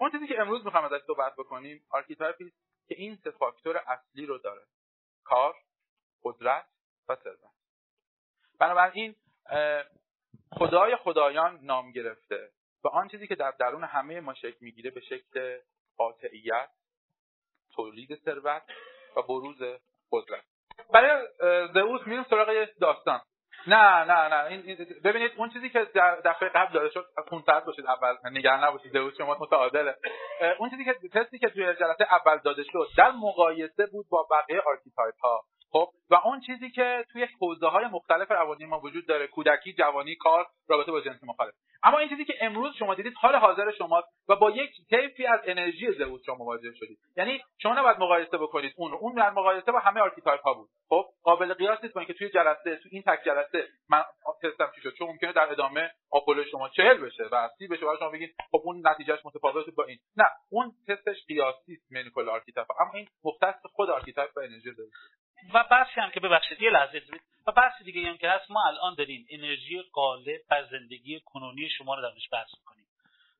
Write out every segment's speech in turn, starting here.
اون چیزی که امروز می‌خوام ازش صحبت بکنیم archetype ی که این سه فاکتور اصلی رو داره. کار قدرت و ثروت. بنابراین خدای خدایان نام گرفته و آن چیزی که در درون همه ما شکل می‌گیره به شکل قاطعیت تولید ثروت و بروز قدرت. برای زئوس میریم سراغ داستان. نه نه نه. این ببینید اون چیزی که در دفعه قبل داره شد خونسرد باشید اول. نگران نباشید زئوس شما متعادله. اون چیزی که تستی که توی جلسه اول داده شد در مقایسه بود با بقیه archetype ها خب و اون چیزی که توی حوزه های مختلف روانی ما وجود داره کودکی جوانی کار رابطه با جنس مخالف. اما این چیزی که امروز شما دیدید حال حاضر شماست و با یک طیفی از انرژی زئوس شما مواجه شدید. یعنی شما نباید مقایسه بکنید اون اون در مقایسه با همه archetype ها بود. خب قابل قیاس نیست با اینکه توی جلسه تو این تک جلسه من تستم چی شد. چون ممکنه در ادامه آپولو شما چهل بشه و سی بشه. و شما بگید خب اون نتیجهش متفاوت با این. نه اون تستش قیاسی است بین archetype اما این مختص خود archetype و انرژی داره و بحثی هم که ببخشید یه لحظه و بحث دیگه هم که هست ما الان داریم انرژی غالب بر زندگی کنونی شما رو درش بحث می‌کنیم.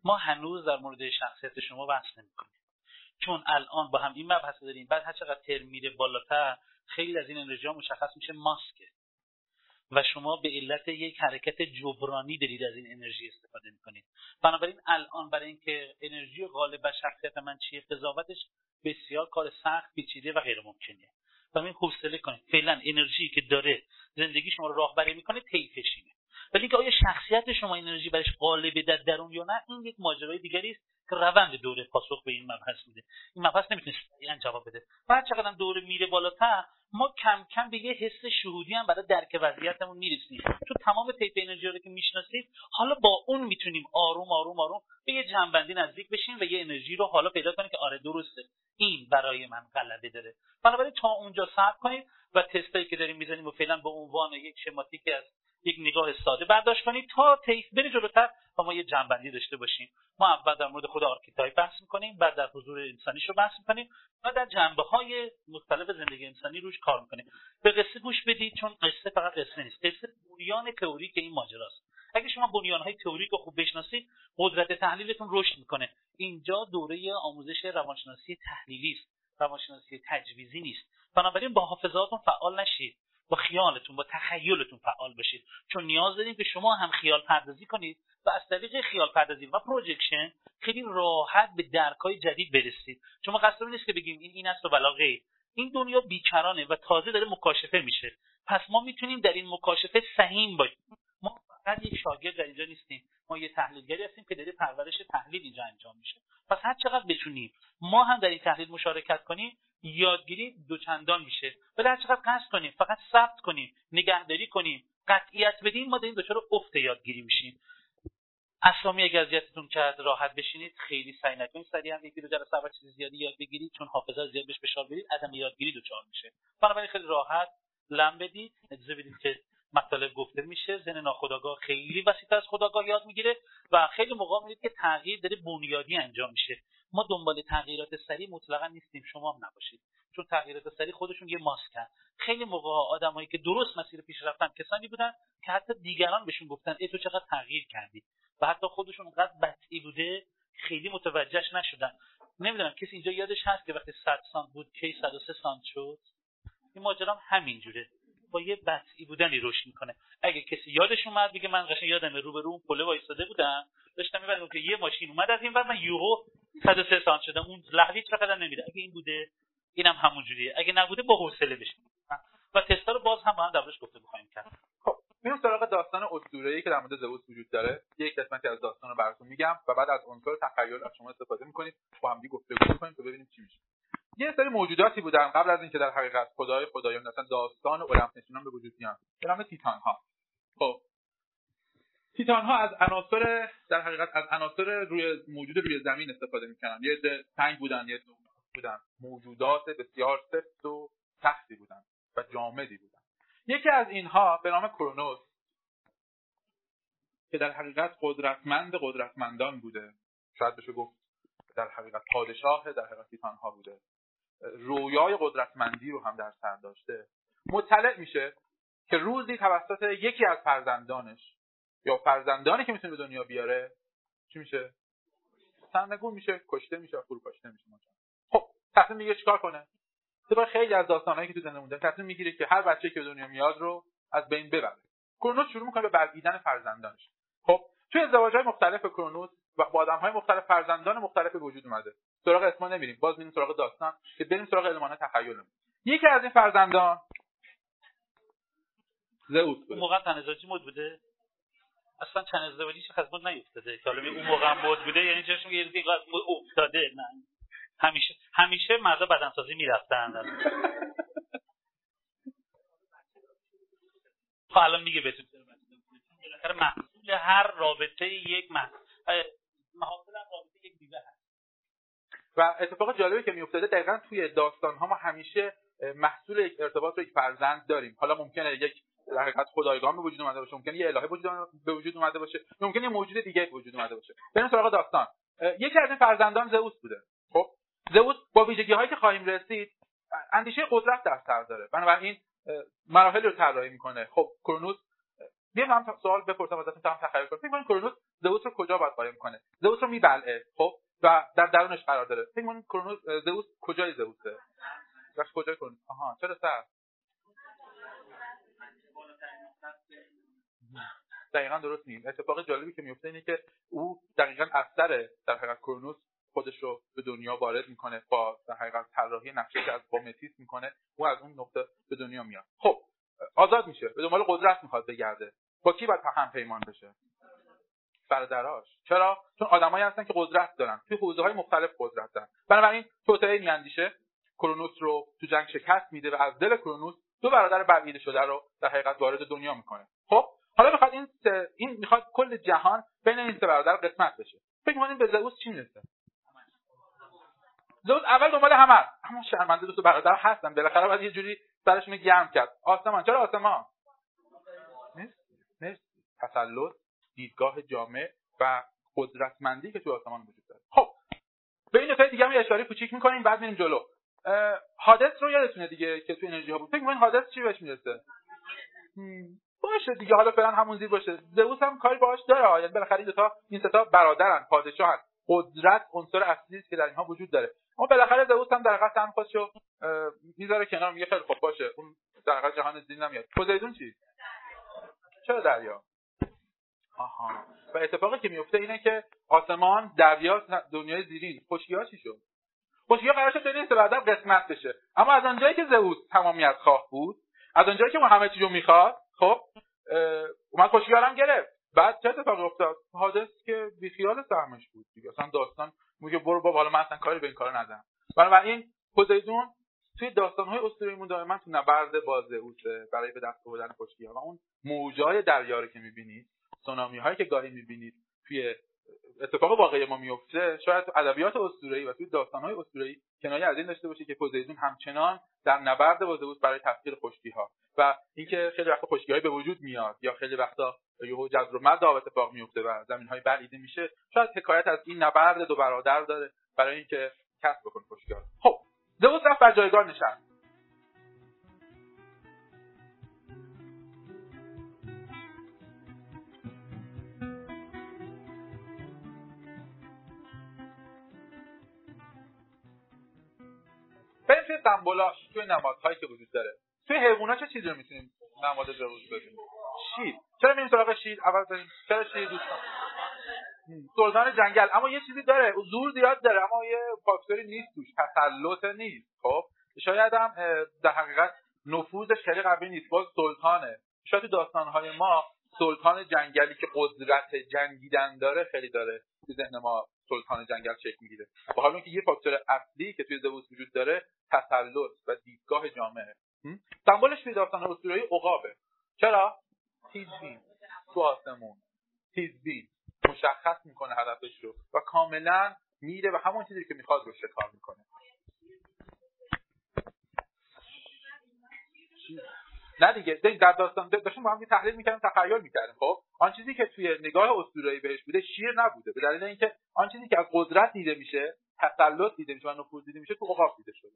ما هنوز در مورد شخصیت شما بحث نمی‌کنیم. چون الان با هم این مبحث داریم بعد هر چقدر ترم میره بالاتر خیلی از این انرژی ها مشخص میشه ماسکه. و شما به علت یک حرکت جبرانی دارید از این انرژی استفاده می‌کنید. بنابراین الان برای اینکه انرژی غالب بر شخصیت من چیه قضاوتش بسیار کار سخت پیچیده و غیر ممکنه و حوصله کنید. فعلا انرژی که داره زندگی شما رو راهبری می‌کنه طیفشینه ولی اینکه آیا شخصیت شما انرژی برش غالبه در درون یا نه این یک ماجرای دیگری است که روند دوره پاسخ به این مبحث میده این مبحث نمی‌تونه سریعا جواب بده. بعد چقدر دوره میره بالاتر ما کم کم به یه حس شهودی هم برای درک وضعیتمون می‌رسیم. چون تمام طیف انرژی رو که می‌شناسید حالا با اون می‌تونیم آروم آروم آروم به یه جنبندی نزدیک بشیم و یه انرژی رو حالا پیدا کنیم که آره درسته. این برای من غلبه داره. بنابراین تا اونجا صبر کنید و تستایی که داریم می‌زنیم و فعلا به عنوان یک شماتیک از یک نگاه ساده برداشت کنید تا تیف بری جلوتر و ما یه جمع‌بندی داشته باشیم. ما اول در مورد خود archetype بحث می‌کنیم بعد در حضور انسانیش رو بحث می‌کنیم و در جنبه های مختلف زندگی انسانی روش کار می‌کنیم. به قصه گوش بدید چون قصه فقط قصه نیست. قصه بنیان تئوریک این ماجراست. اگه شما بنیان های تئوریک رو خوب بشناسید قدرت تحلیلتون رشد می‌کنه. اینجا دوره آموزش روانشناسی تحلیلی است. روانشناسی تجویزی نیست. بنابراین با حافظه‌تون فعال نشید. با خیالتون با تخیلتون فعال باشید چون نیاز داریم که شما هم خیال پردازی کنید و از طریق خیال پردازی و projection خیلی راحت به درکای جدید برسید. چون ما نیست که بگیم این این است و بلاغه. این دنیا بیکرانه و تازه داره مکاشفه میشه. پس ما می‌تونیم در این مکاشفه سهیم باشیم. فقط یک شاگرد در اینجا نیستیم. ما یه تحلیلگری هستیم که داره پرورش تحلیل اینجا انجام میشه. پس هر چقدر بتونیم ما هم در این تحلیل مشارکت کنیم یادگیری دوچندان میشه. ولی هر چقدر قصد کنیم فقط ثبت کنیم نگهداری کنیم قطعیت بدیم ما داریم دچار افت یادگیری میشیم. اسامی اگر اذیتتون کرد راحت بشینید خیلی سعی نکنید. سریع هم یکی دو جلسه اول چیز زیادی یاد بگیرید چون حافظه زیاد بهش فشار بدید عدم یادگیری دچار میشه. بنابراین خیلی راحت لم بدید. اجازه بدید که مطالب گفته میشه زن ناخداگاه خیلی وسیع از خداگاه یاد می‌گیره و خیلی موقع می‌دید که تغییر داره بنیادی انجام میشه. ما دنبال تغییرات سریع مطلقا نیستیم شما هم نباشید. چون تغییرات سریع خودشون یه ماسکن خیلی موقع آدمایی که درست مسیر پیش رفتن کسانی بودن که حتی دیگران بهشون گفتن ای تو چقدر تغییر کردی؟ و حتی خودشون اونقدر بطعی بوده خیلی متوجهش نشدن. نمی‌دونم کسی اینجا یادش هست که وقتی 100 سانت بود کی 103 سانت شد؟ این ماجرا هم همینجوره. با یه بطعی بودنی رشد می‌کنه. اگه کسی یادش اومد بگه من قشنگ یادم رو به رو اون پله وایساده بودم داشتم می‌برم که یه ماشین اومد از این بعد من یوهو 103 سانت شدم. اون لحظه چقدر نمیده. اگه این بوده اینم همون جوریه. اگه نبوده با حوصله بشین. و تستا رو باز هم با هم درش گفته بخوایم کرد. خب میرم سراغ داستان اسطوره‌ای که در مورد زئوس وجود داره. یک قسمتی از داستان رو براتون میگم و بعد از عنصر تخیل از شما استفاده می‌کنید. با هم گفتگو کنیم تا ببینیم چی میشه. یه سری موجوداتی بودن قبل از اینکه در حقیقت خدای خدایان مثلا داستان المپ نشونان به وجود بیان. به نام تیتان ها خب. تیتان ها از عناصر در حقیقت از عناصر روی موجود روی زمین استفاده می‌کنن یه عده سنگ بودن یه بودن. موجودات بسیار سفت و تختی بودن و جامدی بودن. یکی از اینها به نام کرونوس که در حقیقت قدرتمند قدرتمندان بوده. شاید بشه گفت در حقیقت پادشاه در حقیقت تیتان ها بوده. رویای قدرتمندی رو هم در سر داشته. مطلع میشه که روزی توسط یکی از فرزندانش یا فرزندانی که می‌تونه به دنیا بیاره چی میشه؟ سرنگون میشه کشته میشه فروپاشته میشه. خب تصمیم می‌گیره چیکار کنه؟ طبق خیلی از داستانهایی که تو زنده مونده تصمیم می‌گیره که هر بچه که به دنیا میاد رو از بین ببره. کرونوس شروع می‌کنه به بلعیدن فرزندانش. خب توی ازدواج های مختلف کرونوس و با آدم های مختلف فرزندان مختلف وجود اومده. سراغ اسما نمیریم. باز میریم سراغ داستان. که بریم سراغ المان تخیلمون یکی از این فرزندان زئوس اون موقع تن ازدواجی مد بوده؟ اصلا تن ازدواجی چه مد نیفتاده. که حالا اون موقع مد بوده یعنی چشم یه دیگه افتاده. نه. همیشه همیشه مردا بدنسازی می‌رفتن خب الان میگه بهتون بالاخره محصول هر رابطه یک محصول رابطه یک بیوه هست. و اتفاق جالبی که میافتاده دقیقا توی داستان ها ما همیشه محصول یک ارتباط رو یک فرزند داریم. حالا ممکنه یک در حقیقت خدایگان به وجود اومده باشه ممکنه یه الهه به وجود اومده باشه ممکنه یه موجود دیگه به وجود اومده باشه. بریم سراغ داستان. یکی از این فرزندان زئوس بوده. خب زئوس با ویژگی هایی که خواهیم رسید اندیشه قدرت در سر داره. بنابراین مراحل رو طراحی می‌کنه. خب کرونوس بیا من سوال بپرسم ازتون تا تخیل کنید فکر کرونوس زئوس رو کجا باید قایم کنه؟ زئوس رو میبلعه. خب و در درونش قرار داره. فکر کنید کرونوس زئوس کجای زئوسه؟ راش کجای کرونوس آها چرا سر؟ دقیقا درست نیست اتفاق جالبی که میفته اینه که او دقیقا اثر در حقیقت کرونوس خودش رو به دنیا وارد می‌کنه با در حقیقت طراحی نقشه که از با متیس می‌کنه او از اون نقطه به دنیا میاد. خب آزاد میشه. به دنبال قدرت می‌خواد بگرده. با کی باید هم پیمان بشه؟ برادراش چرا؟ چون آدمایی هستن که قدرت دارن. توی حوزه های مختلف قدرت دارن. بنابراین توطئه میاندیشه کرونوس رو تو جنگ شکست میده و از دل کرونوس دو برادر بلعیده شده رو در حقیقت وارد دنیا می‌کنه. خب؟ حالا می‌خواد این این می‌خواد کل جهان بین این سه برادر قسمت بشه. فکر می‌کنید به زئوس چی می‌رسه؟ زئوس اول دنبال همه. اما شرمنده دو برادر هستن. بالاخره باید یه جوری سرشون گرم کرد. آسمان. چرا آسمان؟ نیست؟ نیست. تسلط. دیدگاه جامع و قدرتمندی که تو آسمان وجود داره. خب به این نکته دیگه هم اشاره کوچیک می‌کنیم بعد میریم جلو. حادث رو یادتونه دیگه که تو انرژی ها بود. فکر حادث چی بهش می‌رسه؟ باشه دیگه حالا فعلا همون زیر باشه. زئوس هم کاری باهاش داره. یعنی بالاخره این تا این ستا برادرن پادشاهن. قدرت عنصر اصلی است که در اینها وجود داره. اما بالاخره زئوس هم در حقیقت هم خودشو می‌ذاره کنار میگه خیلی خوب باشه. اون در حقیقت جهان زیر نمیاد. پوزیدون چی؟ چرا دریا؟ آها. و اتفاقی که میفته اینه که آسمان دریا دنیای زیرین. خشکی‌ها چی شد؟ خشکی‌ها قرار شد بین بعدا قسمت بشه. اما از آنجایی که زئوس تمامیت خواه بود از آنجایی که ما همه چیزو می‌خواد خب اومد خشکی‌ها هم گرفت. بعد چه اتفاقی افتاد؟ حادث که بیخیال سهمش بود دیگه. اصلا داستان میگه برو با حالا من اصلا کاری به این کار ندارم. بنابراین پوزیدون توی داستانهای اسطوره‌ایمون دائما تو نبرد با زئوسه برای به دست آوردن خشکی‌ها. و اون موجای دریا که می‌بینید سونامی هایی که گاهی می‌بینید توی اتفاق واقعی ما میفته شاید ادبیات اسطوره‌ای و توی داستان‌های اسطوره‌ای کنایه از این داشته باشه که پوزیدون همچنان در نبرد با زئوس برای تسخیر خشکی‌ها. و اینکه خیلی وقتا خشکی‌های به وجود میاد یا خیلی وقتا یهو جذر و مد اتفاق میفته و زمین‌های بلعیده میشه شاید حکایت از این نبرد دو برادر داره برای اینکه کسب بکن خشکی‌ها خب زئوس رفت بر جایگاه نشست. بریم توی سمبولاش توی نمادهایی که وجود داره. توی حیوونا چه چیزی رو می‌تونیم نماد زئوس ببینیم شیر. چرا میریم سراغ شیر؟ اول بریم. چرا شیر دوستان سلطان جنگل. اما یه چیزی داره. زور زیاد داره. اما یه فاکتوری نیست توش. تسلط نیست. خب؟ شاید هم در حقیقت نفوذش خیلی قوی نیست. باز سلطانه. شاید داستانهای ما سلطان جنگلی که قدرت جنگیدن داره خیلی داره تو ذهن ما. سلطان جنگل شکل می‌گیره. با حال اینکه یه فاکتور اصلی که توی زئوس وجود داره تسلط و دیدگاه جامعه. سمبلش توی داستان اسطوره‌ای عقابه. چرا؟ تیزبین. تو آسمون. تیزبین. مشخص می‌کنه هدفش رو و کاملا میره و همون چیزی که می‌خواد رو شکار می‌کنه. نه دیگه در داستان داشتیم با هم تحلیل می‌کردیم تخیل می‌کردیم خب؟ آن چیزی که توی نگاه اسطوره‌ای بهش بوده شیر نبوده به دلیل اینکه آن چیزی که از قدرت دیده میشه تسلط دیده میشه و نفوذ دیده میشه تو عقاب دیده شده.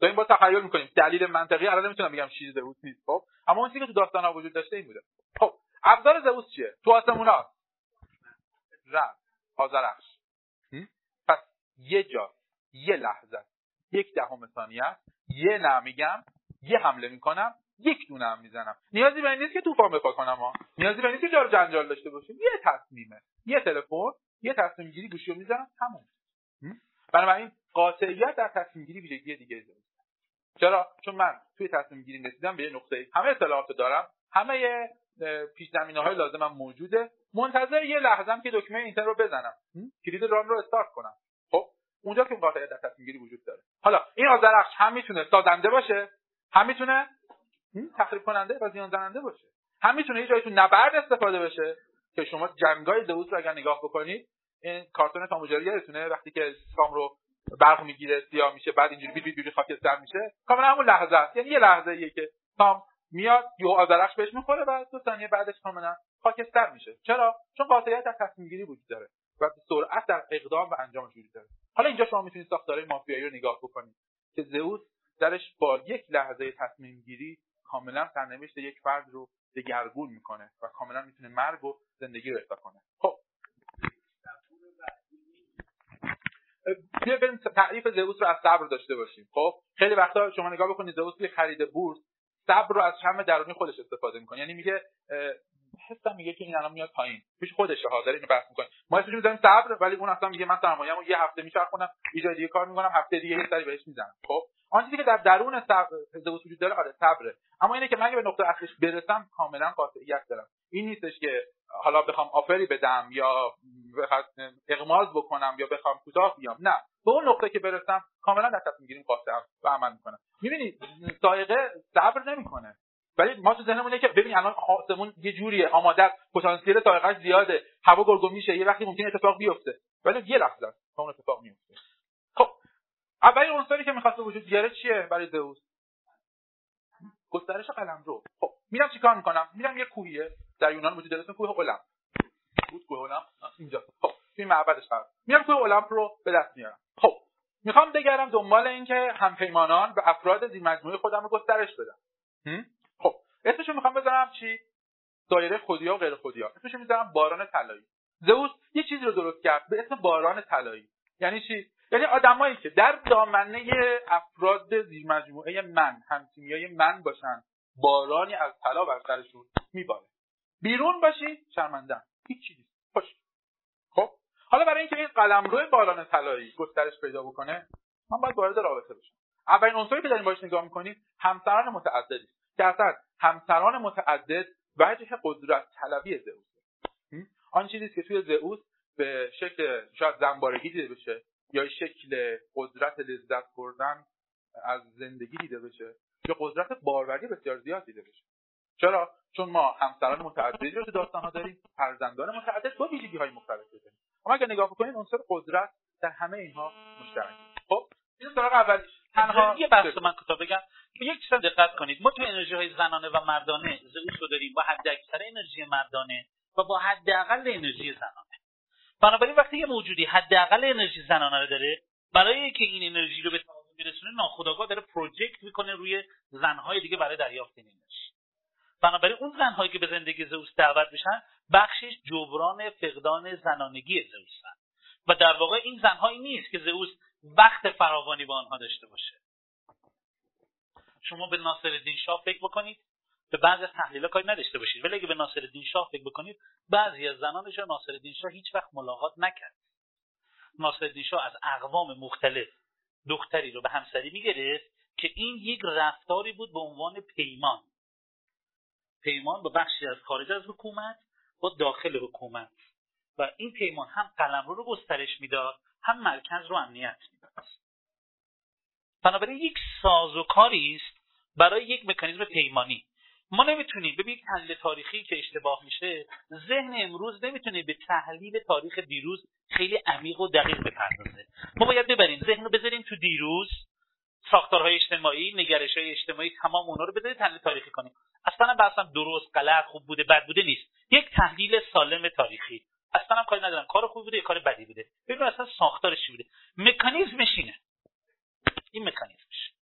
داریم با تخیل می‌کنیم. دلیل منطقی الان نمی‌تونم بگم شیر زئوس نیست خب؟ اما اون چیزی که تو داستان ها وجود داشته این بوده. خب ابزار زئوس چیه؟ تو آسمونا رد آذرخش یه جا یه لحظه یک دهم ثانیه یه نه میگم یه حمله می‌کنم یک دونه هم می‌زنم. نیازی به نیست که طوفان بپا کنم ها. نیازی به نیست که جار جنجال داشته باشیم. یه تصمیمه. یه تلفن یه تصمیم گیری رو می‌زنم تموم. بنابراین قاطعیت در تصمیم گیری ویژگی دیگه چرا؟ چون من توی تصمیم گیری رسیدم به یه نقطه همه اطلاعات دارم. همه پیش زمینه های لازمم موجوده. منتظر یه لحظه که دکمه اینتر رو بزنم. کلید ران رو استارت کنم. خب؟ اونجا که قاطعیت در تصمیم گیری وجود داره. حالا این آذرخش هم می‌تونه سازنده باشه؟ هم می‌تونه تخریب کننده و زیان زننده باشه. هم می‌تونه یه جایی تو نبرد استفاده بشه که شما جنگای زئوس رو اگر نگاه بکنید این کارتون تام یادتونه وقتی که سام رو برق می‌گیره سیاه میشه بعد اینجوری بیت بیت خاکستر میشه. کاملا همون لحظه است. یعنی یه لحظه ایه که سام میاد یه آذرخش بهش می‌خوره و دو ثانیه بعدش کاملا خاکستر میشه. چرا؟ چون قاطعیت در تصمیم گیری وجود داره و سرعت در اقدام و انجامش وجود داره. حالا اینجا شما می‌تونید ساختارهای مافیایی رو نگاه بکنید که زئوس درش با یک لحظه تصمیم گیری کاملا سرنوشت یک فرد رو دگرگون می‌کنه و کاملا می‌تونه مرگ و زندگی رو کنه. خب. بیا بریم تعریف زئوس رو از صبر داشته باشیم. خب. خیلی وقتا شما نگاه بکنید زئوس توی خرید بورس صبر رو از شم درونی خودش استفاده می‌کنه. یعنی میگه حسم میگه که این الان میاد پایین. پیش خودشه حاضر اینو بحث می‌کنه. ما اسمش می‌ذاریم صبر ولی اون اصلا میگه من سرمایه‌مو یه هفته میچرخونم یه جای دیگه کار می‌کنم هفته دیگه یه سری بهش می‌زنم. خب. آن چیزی که در درون صبر وجود داره آره صبره. اما اینه که من به نقطه اصلش برسم کاملا قاطعیت دارم. این نیستش که حالا بخوام آفری بدم یا اغماز بکنم یا بخوام کوتاه بیام. نه. به اون نقطه که برسم کاملا در تصمیم گیریم قاطعم و عمل می‌کنم. می‌بینید سایقه صبر نمی‌کنه. ولی ما تو ذهنمون که ببین الان آسمون یه جوریه. آماده پتانسیل سایقش زیاده. هوا گرگو میشه. یه وقتی ممکن اتفاق بیفته. ولی یه لحظه اون اتفاق میفته اولین عنصری که می‌خواسته وجود بیاره چیه برای زئوس گسترش قلم رو. خب میرم چیکار می‌کنم؟ میرم یه کوهیه. در یونان وجود داره کوه المپ بود کوه المپ اینجا. خب توی معبدش قرار. میرم کوه المپ رو به دست میارم. خب می‌خوام بگردم دنبال اینکه همپیمانان و افراد زیر مجموعه خودم رو گسترش بدم. خب اسمشو می‌خوام بذارم چی؟ دایره خودیا و غیر خودیا اسمشو می‌ذارم باران طلایی. زئوس یه چیزی رو درست کرد. به اسم باران طلایی. یعنی چی؟ یعنی آدمایی که در دامنه افراد زیر مجموعه من همتیمیای من باشن بارانی از طلا بر سرشون میباره. بیرون باشی شرمندم هیچ چیزی خوش خب؟ حالا برای اینکه این قلمرو باران طلایی گسترش پیدا بکنه من باید وارد رابطه بشم. اولین عنصری که داریم باش نگاه می‌کنید همسران متعددی. که اصلا همسران متعدد وجه قدرت طلبی زئوس. آن چیزی که توی زئوس به شکل شاید زنبارگی دیده بشه. یا شکل قدرت لذت بردن از زندگی دیده بشه یا قدرت باروری بسیار زیاد دیده بشه. چرا؟ چون ما همسران متعددی رو تو داستان ها داریم فرزندان متعدد با ویژگی های مختلفی داریم. اما اگر نگاه بکنید عنصر قدرت در همه اینها مشترک خب این سراغ اولیش. تنها یه بحث من کوتاه بگم. به یک چیز دقت کنید. ما تو انرژی های زنانه و مردانه زئوس رو داریم. با حد اکثر انرژی مردانه و با حداقل انرژی زنانه. بنابراین وقتی یه موجودی حداقل انرژی زنانه رو داره برای اینکه این انرژی رو به تعادل برسونه ناخودآگاه داره پروژکت می‌کنه روی زنهای دیگه برای دریافت این انرژی. بنابراین اون زنهایی که به زندگی زئوس دعوت میشن بخشش جبران فقدان زنانگی زئوسن و در واقع این زنهایی نیست که زئوس وقت فراوانی با آنها داشته باشه. شما به ناصرالدین شاه فکر بکنید به بعضی از تحلیل کاری نداشته باشید. ولی اگه به ناصرالدین شاه فکر بکنید بعضی از زنانش ناصرالدین شاه هیچ وقت ملاقات نکرد. ناصرالدین شاه از اقوام مختلف دختری رو به همسری می‌گرفت که این یک رفتاری بود به عنوان پیمان. پیمان با بخشی از خارج از حکومت با داخل حکومت. و این پیمان هم قلمرو رو گسترش می‌داد هم مرکز رو امنیت می‌داد. بنابراین یک سازوکاری است برای یک مکانیزم پیمانی. ما نمی‌تونیم. به یک تحلیل تاریخی که اشتباه میشه ذهن امروز نمی‌تونه به تحلیل تاریخ دیروز خیلی عمیق و دقیق بپردازه. ما باید ببریم. ذهن رو بذاریم تو دیروز. ساختارهای اجتماعی نگرش های اجتماعی تمام اونا رو بذاریم تحلیل تاریخی کنیم. اصلا بحثم درست غلط خوب بوده بد بوده نیست. یک تحلیل سالم تاریخی. اصلا هم کاری ندارم. کار خوب بوده یا کار بدی بوده؟ ببینیم اصلا ساختارش چی بوده؟ مکانیزمش اینه. این مکانیزمش.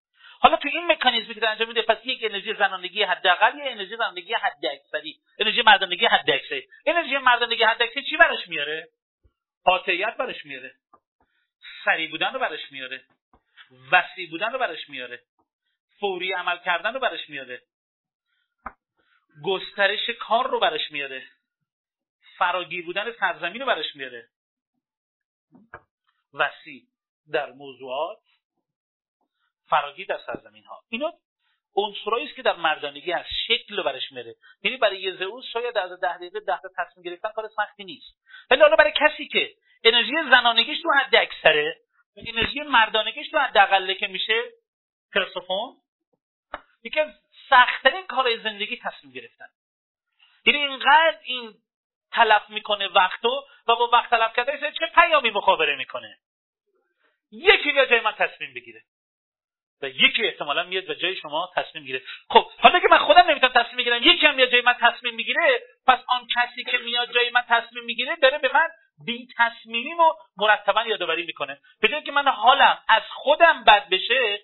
حالا تو این مکانیزمی که انجام میده پس یک انرژی زنانگی حداقل یا انرژی زنانگی حداکثری. انرژی مردانگی حداکثری. انرژی مردانگی حداکثری چی براش میاره؟ قاطعیت براش میاره. سریع بودن رو برش میاره. وسیع بودن رو برش میاره. فوری عمل کردن رو برش میاره. گسترش کار رو برش میاره. فراگیر بودن سرزمین رو برش میاره. وسیع. در موضوعات فراگیر در سرزمین ها اینا عنصرایی است که در مردانگی از شکل برش میره. یعنی برای یه زئوس شاید از ده دقیقه ده تا تصمیم گرفتن کار سختی نیست. ولی حالا برای کسی که انرژی زنانگیش تو حد اکثره انرژی مردانگیش تو حد اقله که میشه پرسوفون یکی از سختترین کار زندگی تصمیم گرفتن. یعنی اینقدر این تلف می‌کنه وقتو و با وقت تلف کرده چه پیامی مخابره می‌کنه. یکی بیا جای من تصمیم بگیره. و یکی احتمالا میاد و جای شما تصمیم می‌گیره. خب حالا که من خودم نمی‌تونم تصمیم بگیرم یکی هم میاد جای من تصمیم می‌گیره پس آن کسی که میاد جای من تصمیم می‌گیره داره به من بی تصمیمیم مرتبا یادآوری می‌کنه. به که من حالم از خودم بد بشه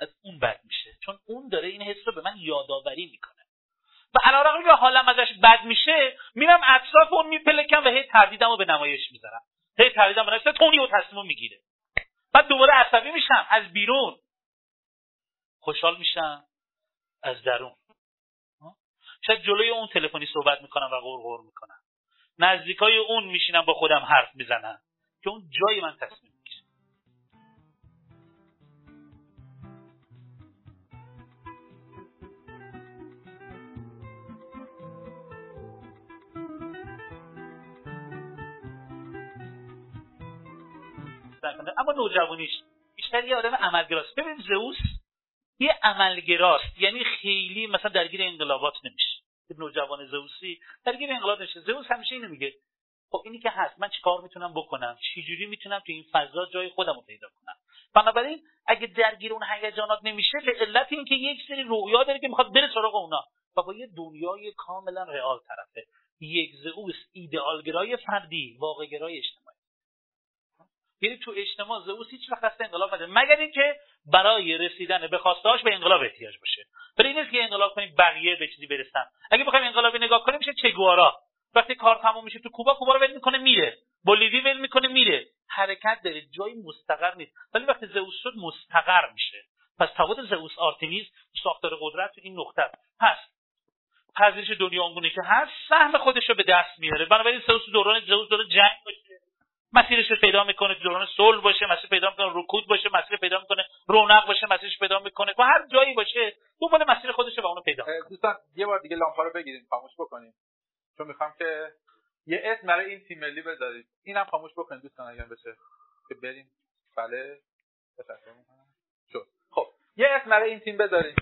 از اون بد میشه. چون اون داره این حس رو به من یادآوری می‌کنه. و علیرغم که حالم ازش بد میشه میرم اطراف اون میپلکم و هی تردیدم رو به نمایش می‌ذارم. هی تردیدم به تونی و تصمیم می‌گیره. بعد دوباره عصبی میشم. از بیرون. خوشحال میشم از درون. شاید جلوی اون تلفنی صحبت می‌کنم و غور می‌کنم. نزدیکای اون میشینم با خودم حرف می‌زنم که اون جای من تصمیم اما نوجوانیش بیشتر یه آدم عملگراست ببین زئوس یه عملگراست. یعنی خیلی مثلا درگیر انقلابات نمیشه. نوجوان زئوسی درگیر انقلاب نشه زئوس همیشه اینو میگه. خب اینی که هست. من چیکار می‌تونم بکنم؟ چجوری می‌تونم تو این فضا جای خودم رو پیدا کنم؟ بنابراین اگه درگیر اون هیجانات نمیشه به علت اینکه یک سری رویا داره که می‌خواد بره سراغ اونا. و با یه دنیای کاملا رئال طرفه. یک زئوس ایدئالگرای فردی واقعگرای یعنی تو اجتماع زئوس هیچ وقت قصد انقلاب نده. مگر اینکه برای رسیدن به خواستهاش به انقلاب احتیاج باشه. ولی نیست که انقلاب کنیم بقیه به چیزی برسن. اگه بخوایم انقلابی نگاه کنیم میشه چگوارا. وقتی کار تموم میشه تو کوبا کوبا رو ول می‌کنه میره. بولیوی ول می‌کنه میره. حرکت داره جایی مستقر نیست. ولی وقتی زئوس شد مستقر میشه. پس تفاوت زئوس آرتمیز ساختار قدرت تو این نقطه پس پذیرش دنیا اونگونه که هست سهم خودش رو به دست میاره. بنابراین زئوس دوران زئوس داره جنگ باشه. مسیرش رو پیدا می‌کنه دوران صلح باشه مسیر پیدا می‌کنه رکود باشه مسیر پیدا می‌کنه رونق باشه مسیرش پیدا می‌کنه. تو هر جایی باشه دنبال مسیر خودش و اونو پیدا دوستان یه بار دیگه لامپا رو بگیرید خاموش بکنید چون می‌خوام که یه اسم برای این تیم ملی بذارید اینم خاموش بکنید دوستان اگر بشه که بریم. بله. شد. خب یه اسم برای این تیم بذارید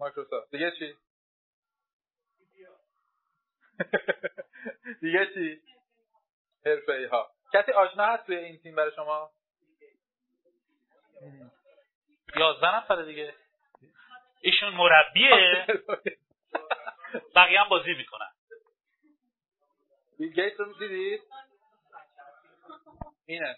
مایکروسافت. دیگه چی؟ دیگه چی؟ حرفه ها کسی آشنا هست توی این تیم برای شما؟ یازده نفر دیگه. ایشون مربیه. بقیه هم بازی می‌کنن. بیل گیتس رو دیدید اینه.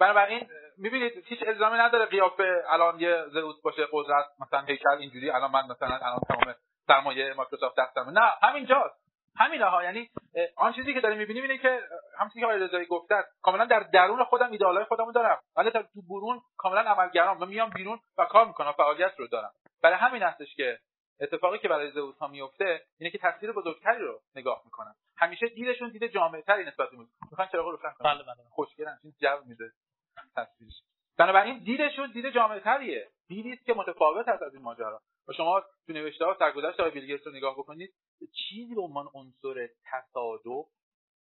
بنابراین می‌بینید هیچ الزامی نداره قیافه الان یه زئوس باشه قدرت مثلا هیکل اینجوری. الان من مثلا الان تمام سرمایه مایکروسافت دستم نه همینجاست. همین ها یعنی آن چیزی که داریم می‌بینیم اینه که همونطوری که آقای رضایی گفتن کاملا در درون خودم ایدئالای خودمو دارم. ولی در تو برون کاملا عملگرام. و میام بیرون و کار می‌کنم فعالیت رو دارم. برای همین هستش که اتفاقی که برای زئوس ها میفته اینه که تصویر بزرگتری رو نگاه می‌کنن همیشه دیدشون دید جامعه تری نسبت به می‌خوان چراغ روشن کنن بله بله خوشگلن این جو میده تصویرش بنابراین دیدشون دید جامعه تریه دیدی که متفاوت هست از این ماجرا. و شما تو نوشته ها سرگذشت آقای بیل رو نگاه بکنید. چیزی به عنوان عنصر تصادف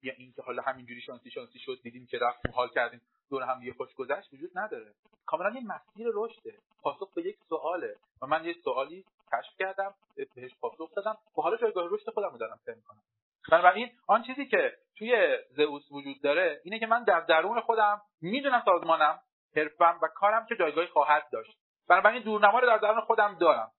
یا اینکه حالا همینجوری شانسی شانسی شد دیدیم که رفتیم حال کردیم دور هم یه خوش گذشت وجود نداره. کاملا یه مسیر رشده. پاسخ به یک سواله. و من یه سوالی کشف کردم بهش پاسخ دادم. و حالا جایگاه رشد خودم رو دارم طی می‌کنم. بنابراین آن چیزی که توی زئوس وجود داره اینه که من در درون خودم می‌دونم سازمانم حرفم و کارم که جایگاهی خواهد داشت. بنابراین دورنما رو در درون خودم دارم.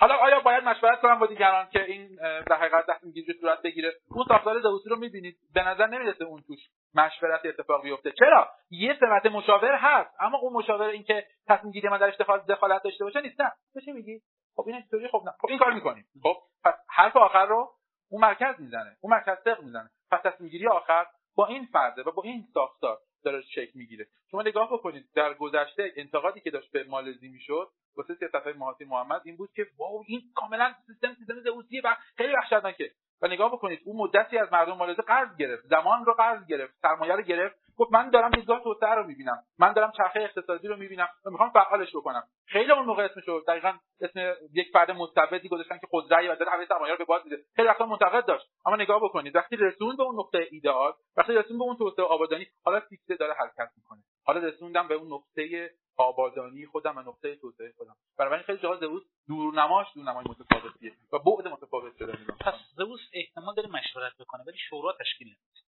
حالا آیا باید مشورت کنم با دیگران که این در حقیقت تصمیم گیری صورت بگیره؟ اون ساختار زئوسی رو می‌بینید. به نظر نمی‌رسه اون توش مشورت اتفاق بیفته. چرا؟ یه سمت مشاور هست اما اون مشاور اینکه تصمیم گیری من درش دخالت داشته باشه نیست. نه. چه میگی؟ خب این اینطوری خب نه. خب این کار می‌کنیم. خب پس حرف آخر رو اون مرکز می‌زنه. اون مرکز سق می‌زنه. پس تصمیم گیری آخر با این فرده و با این ساختار داره شکل می‌گیره. شما نگاه بکنید در گذشته انتقادی که داشت به مالزی می‌شد واسه سیاست های محمد این بود که واو این کاملا سیستم سیستم زئوسیه و خیلی وحشتناکه. و نگاه بکنید اون مدتی از مردم مالزه قرض گرفت زمان رو قرض گرفت سرمایه رو گرفت گفت من دارم دیدگاه توسعه رو می‌بینم من دارم چرخه اقتصادی رو می‌بینم و می‌خوام فعالش بکنم. خیلی اون موقع اسمشو دقیقا اسم یک فرد مستبدی گذاشتن که خودرأی و داره همه سرمایه رو به باد میده. خیلی وقتا منتقد داشت. اما نگاه بکنید وقتی رسون به اون نقطه ایدئال وقتی رسون به اون توسعه آبادانی حالا فیکسه داره حرکت می‌کنه. حالا رسوندم به اون نقطه آبادانی خودم و نقطه توسعه خودم. بنابراین خیلی جاها زئوس دورنماش دورنمای متفاوتیه و بعد متفاوت شده پس زئوس احتمال داره مشورت بکنه ولی شورا تشکیل نمیده.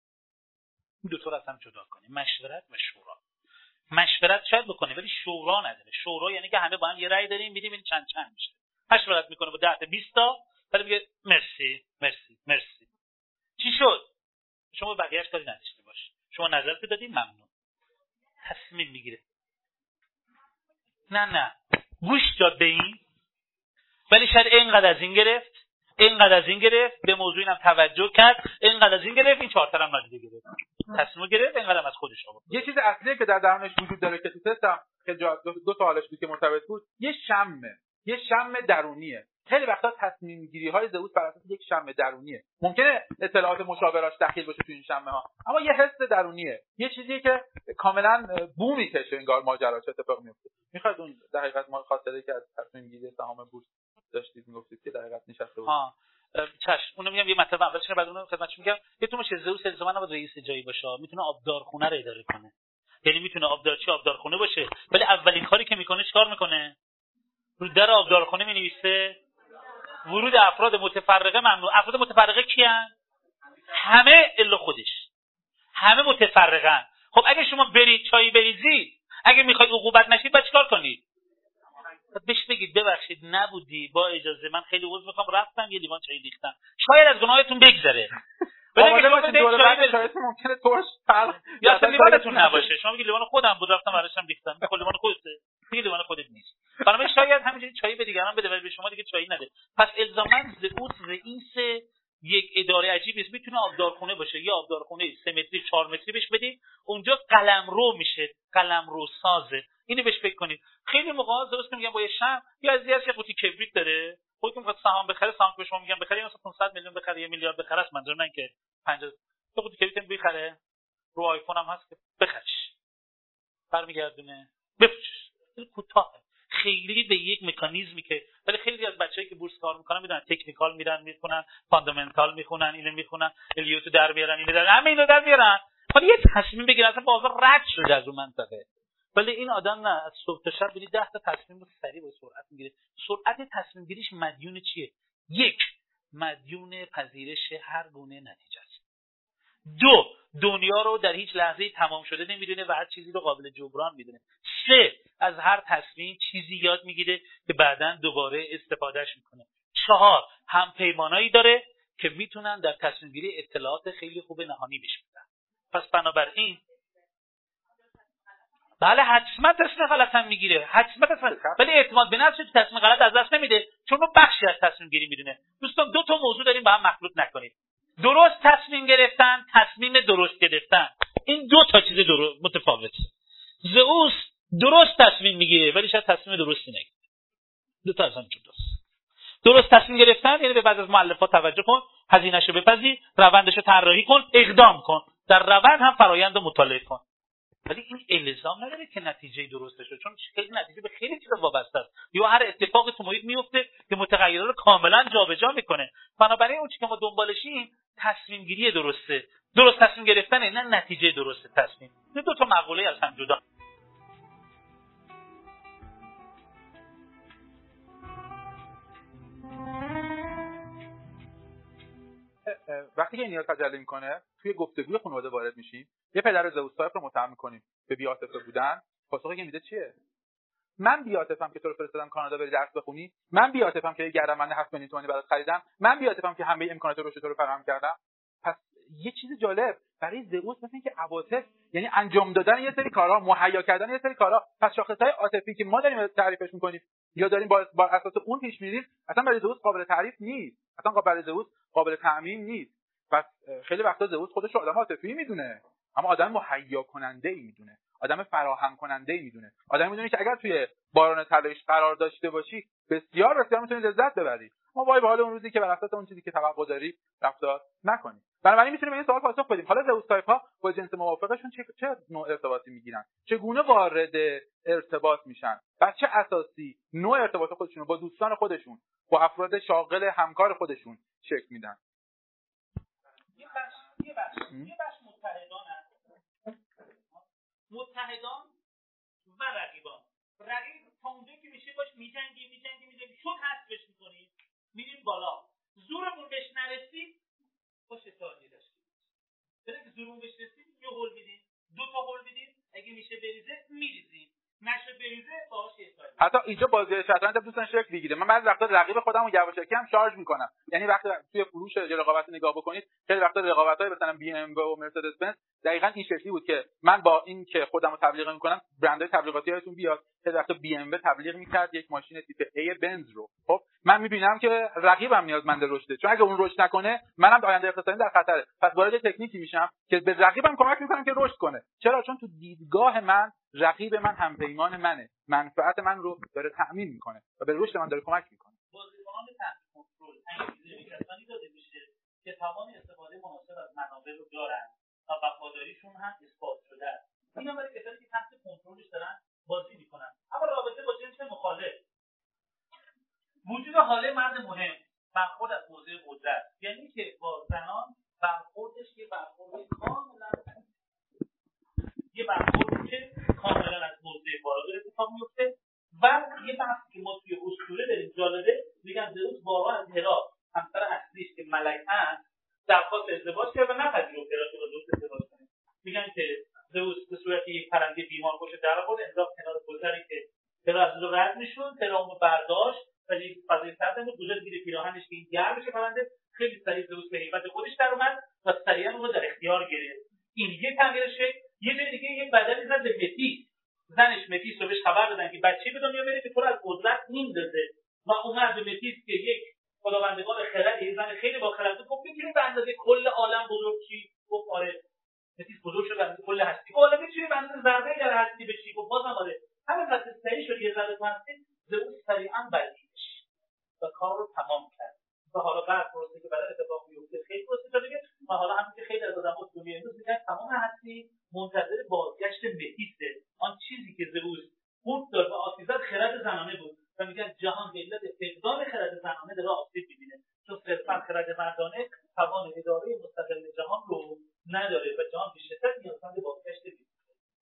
این دو تا از هم جدا کنیم. مشورت و شورا. مشورت شاید بکنه ولی شورا نداره. شورا یعنی که همه با هم یه رأی داریم میدیم این چند چند میشه. مشورت می‌کنه با 10 تا 20 تا ولی میگه مرسی مرسی مرسی. چی شد؟ شما بقیه‌اش کاری نداشته باش. شما نظرت دادین ممنون. تصمیم می‌گیره. نه نه. گوش داد به این. ولی شاید اینقدر از این گرفت اینقدر از این گرفت به موضوع اینم توجه کرد اینقدر از این گرفت این چهار هم ندیده گرفت. تصمیم گرفت اینقدر از خودش آورد. یه چیز اصلی که در درونش وجود داره که تو تستم خیلی دو, دو تا حالش بود که مرتبط بود. یه شمه. یه شم درونیه. خیلی وقتا تصمیم گیری های زئوس بر اساس یک شم درونیه. ممکنه اطلاعات مشاوراش دخیل باشه تو این شمه ها اما یه حس درونیه. یه چیزیه که کاملا بو می‌کشه انگار ماجراش اتفاق میفته می‌خواد اون دقیقاً ما خاطره که از تصمیم گیری سهام بورس داشتید می‌گفتید که دقیقاً نشسته بود. ها چش اونو میگم یه مطلب اولش بعد اونو خدمتتون میگم. تو باشه زئوس الزاما نباید رئیس جایی باشه. می‌تونه آبدارخونه رو اداره کنه. یعنی می‌تونه آبدارچی آبدارخونه باشه. ولی اولین کاری که می‌کنه چیکار می‌کنه؟ رو در آبدارخونه می‌نویسه. ورود افراد متفرقه ممنوع. افراد متفرقه کیان؟ همه الا خودش. همه متفرقن. خب اگه شما برید چای بریزید اگه می‌خواید عقوبت نشید باید چیکار کنید؟ بهش بگید ببخشید نبودی با اجازه من خیلی عذر می‌خوام رفتم یه لیوان چای ریختم. شاید از گناهتون بگذره. ممکنه ترش یا اصلا لیوانتون نباشه. شما میگید لیوان خودم بود رفتم براشم ریختم. خب لیوان خودته میگه لیوان خودت نیست. بنابراین شاید همینجوری چای به دیگران بده ولی به شما دیگه چای نده. پس الزاما زئوس رئیس یک اداره عجیب نیست. می‌تونه آبدارخونه باشه. یا آبدارخونه سه متری چهار متری بهش بدید اونجا قلم رو میشه. قلم رو سازه. اینو بهش فکر کنید خیلی موقع درست میگم با یه شم یا از یه قوطی کبریت داره. خودت می‌خواد سهام بخره سهام به شما میگم بخره مثلا 500 میلیون بخره یه میلیارد بخره است. منظور من که 50 تو قوطی کبریت بخره. رو آیفون هم هست که بخرش. برمیگردونه. بفروشش. کوتاه خیلی به یک مکانیزمی که ولی خیلی از بچه‌ای که بورس کار می‌کنن می‌دونن technical میرن می‌خونن fundamental می‌خونن اینو می‌خونن Elliott و در بیارن اینو در همه اینو در بیارن. ولی یه تصمیم بگیرن اصلا بازار رد شده از اون منطقه. ولی این آدم نه از صبح تا شب ده تا تصمیم رو سریع با سرعت می‌گیره سرعت تصمیم گیریش مدیون چیه؟ یک مدیون پذیرش هر گونه نتیجه است دو دنیا رو در هیچ لحظه تمام شده نمی‌دونه و هر چیزی رو قابل جبران می‌دونه. سه از هر تصمیم چیزی یاد می‌گیره که بعدا دوباره استفادهش می‌کنه. چهار هم پیمانایی داره که می‌تونن در تصمیم گیری اطلاعات خیلی خوب نهانی بهش بدن پس بنابراین بله حتما تصمیم غلط هم می‌گیره. حتما تصمیم ولی اعتماد به نفس تصمیم غلط از دست نمیده. چون اون بخشی از تصمیم گیری می‌دونه. دوستان دو تا موضوع داریم با هم مخلوط نکنید. درست تصمیم گرفتن تصمیم درست گرفتن. این دو تا چیز درست متفاوت زئوس درست تصمیم می‌گیره ولی شاید تصمیم درستی نگیره. دو تا از هم جداست درست تصمیم گرفتن یعنی به بعض از مؤلفات توجه کن هزینهش رو بپذیر روندش رو طراحی کن اقدام کن. در روند هم فرایند رو مطالعه کن. ولی این الزام نداره که نتیجه درست شد چون خیلی نتیجه به خیلی چیزا وابسته است. یا هر اتفاقی تو محیط میفته که متغیرات رو کاملا جابجا می‌کنه. بنابراین اون که ما دنبالشیم تصمیم گیری درسته. درست تصمیم گرفتنه نه نتیجه درست تصمیم. دو تا مقوله از هم جدا. وقتی که نیاز تجلی می‌کنه توی گفتگوی خانواده وارد میشیم. یه پدر زئوس رو متهم می‌کنیم. به بیاتفه بودن. پاسخی که میده چیه؟ من بیاتفم که تو رو فرستادم کانادا بری درس بخونی. من بیاتفم که یه گردنبند 7 میلیون تومانی برات خریدم. من بیاتفم که همه امکانات رو رو فراهم کردم. پس یه چیز جالب. برای زئوس مثل اینکه عواطف یعنی انجام دادن یه سری کارها مهیا کردن یه سری کارها پس شاخصهای عاطفی که ما داریم تعریفش می‌کنیم یا داریم با, با اساس اون پیش میریم اصلا برای زئوس قابل تعریف نیست. اصلا برای زئوس قابل تعمیم نیست. پس خیلی وقتا زئوس خودش رو آدم عاطفی می‌دونه اما آدم مهیا کننده ای می‌دونه. آدم فراهم کننده ای می‌دونه. آدم می‌دونه که اگر توی باران طلایش قرار داشته باشی بسیار بسیار می‌تونی لذت ببری. ما وای به حال اون روزی که بر اساس اون چیزی که توقع داری رفتار نکنی. بنابراین می‌تونیم این سوال پاسخ بدیم. حالا زئوس تایپ ها با جنس موافقشون چه چه نوع ارتباطی می‌گیرن؟ چگونه وارد ارتباط میشن؟ بر چه اساسی نوع ارتباط خودشون با دوستان خودشون با افراد شاغل همکار خودشون شکل میدن؟ یه بخش یه بخش یه بخش. متحدان و رقیبان. رقیب تا اونجایی که میشه باش میجنگی میجنگی میجنگی. شد حذفش می‌کنید میریم بالا. زورمون بهش نرسید باش اتحادیه داشتیم. بده که زورمون بهش رسید یه هول میدیم. دو تا هول میدیم. اگه میشه بریزه میریزیم. بریزه حتی اینجا بازی شطرنج دوستان شکل بگیره من بعضی وقتا رقیب خودم رو یواشکی هم شارژ می‌کنم. یعنی وقتی توی فروش رقابت نگاه بکنید خیلی وقتا رقابت های مثلا بی ام و مرسدس بنز دقیقا این شکلی بود که من با این که خودم رو تبلیغ می‌کنم برندهای تبلیغاتی هایتون بیاد. خیلی وقتا بی ام تبلیغ می‌کرد یک ماشین تیپ ای بنز رو. خب من می‌بینم که رقیبم نیازمند رشده. چون اگه اون رشد نکنه منم آینده اقتصادی در خطره. پس وارد تکنیکی میشم که به رقیبم کمک می‌کنم که رشد کنه. چرا؟ چون تو دیدگاه من رقیب من همپیمان منه. منفعت من رو داره تأمین می‌کنه و به رشد من داره کمک می‌کنه. بازیکنان کنترل کسانی داده میشه که توان استفاده مناسب از منابع رو دارن و وفاداریشون هم اثبات شده است. اینا برای کسانی که تحت کنترلش دارن بازی می‌کنن. اما رابطه با جنس مخالف. وجود حاله مرد مهم برخورد از حوزه قدرت. یعنی که با زنان برخوردش یه برخورد کاملا یه برخورد که کاملا از حوزه بالا داره اتفاق میفته و یه بحثی که ما توی اسطوره داریم جالبه میگن زئوس بارها از هرا همسر اصلیش که ملک هست درخواست ازدواج کرد و نپذیرفت هرا که با زئوس ازدواج کنه. میگن که زئوس به صورت یک پرنده بیمار خوش در آورد انداخت کنار گذری که هرا از اونجا رد می‌شد هرا اونو برداشت و یک فضای سرد انداخت گذاشت زیر پیراهنش که این گرم بشه پرنده. خیلی سریع زئوس به هیبت خودش در اومد و سریعا اون رو در اختیار گرفت. این یه تغییر شکل. یه دیگه یه بدنی زد به زنش متیس رو بهش خبر دادن که بچه به دنیا بره که تو از قدرت میندازه. و اومد به متیس که یک خداوندگان خرد یه زن خیلی با خرد گفت می‌تونی به اندازه کل عالم بزرگ چی؟ گفت آره. متیس بزرگ شد به کل هستی. عالم می‌تونی به اندازه ضربه در هستی بشی؟ گفت بازم آره. همین وقت سریع شد یه ذره هستی زئوس سریعا بلعیدش و کار رو تمام کرد. و حالا بعد پروسه که برای اتفاق میفته خیلی پروسه جالبیه و حالا همین که خیلی از آدم‌ها دنیا امروز میگن تمام هستی منتظر بازگشت متیسه آن چیزی که زئوس بود داد و آسیزد خرد زنانه بود. و میگن جهان به علت فقدان خرد زنانه داره آسیب می‌بینه. چون صرفا خرد مردانه توان اداره مستقل جهان رو نداره و جهان به شدت نیازمند بازگشت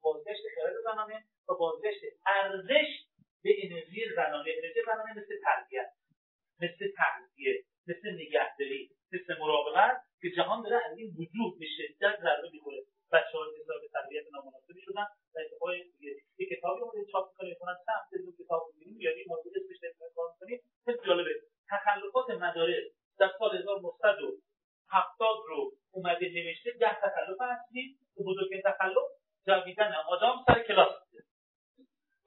بازگشت خرد زنانه و بازگشت ارزش به انرژی زنانه. انرژی زنانه مثل تربیت مثل تغذیه مثل نگهداری. مثل مراقبت که جهان داره از این وجود به شدت ضربه می‌خوره. بچه‌ها حساب تربیت نامناسبی شدن. و اتفاق یه کتابی اومده چاپ کنه کنن سه هفته دو کتاب می‌بینیم. یا یه موضوع اسمش کار کنیم خیلی جالبه. تخلفات مدارس در سال 1970 رو اومده نوشته. ده تخلف اصلی. که بزرگترین تخلف جویدن آدم سر کلاس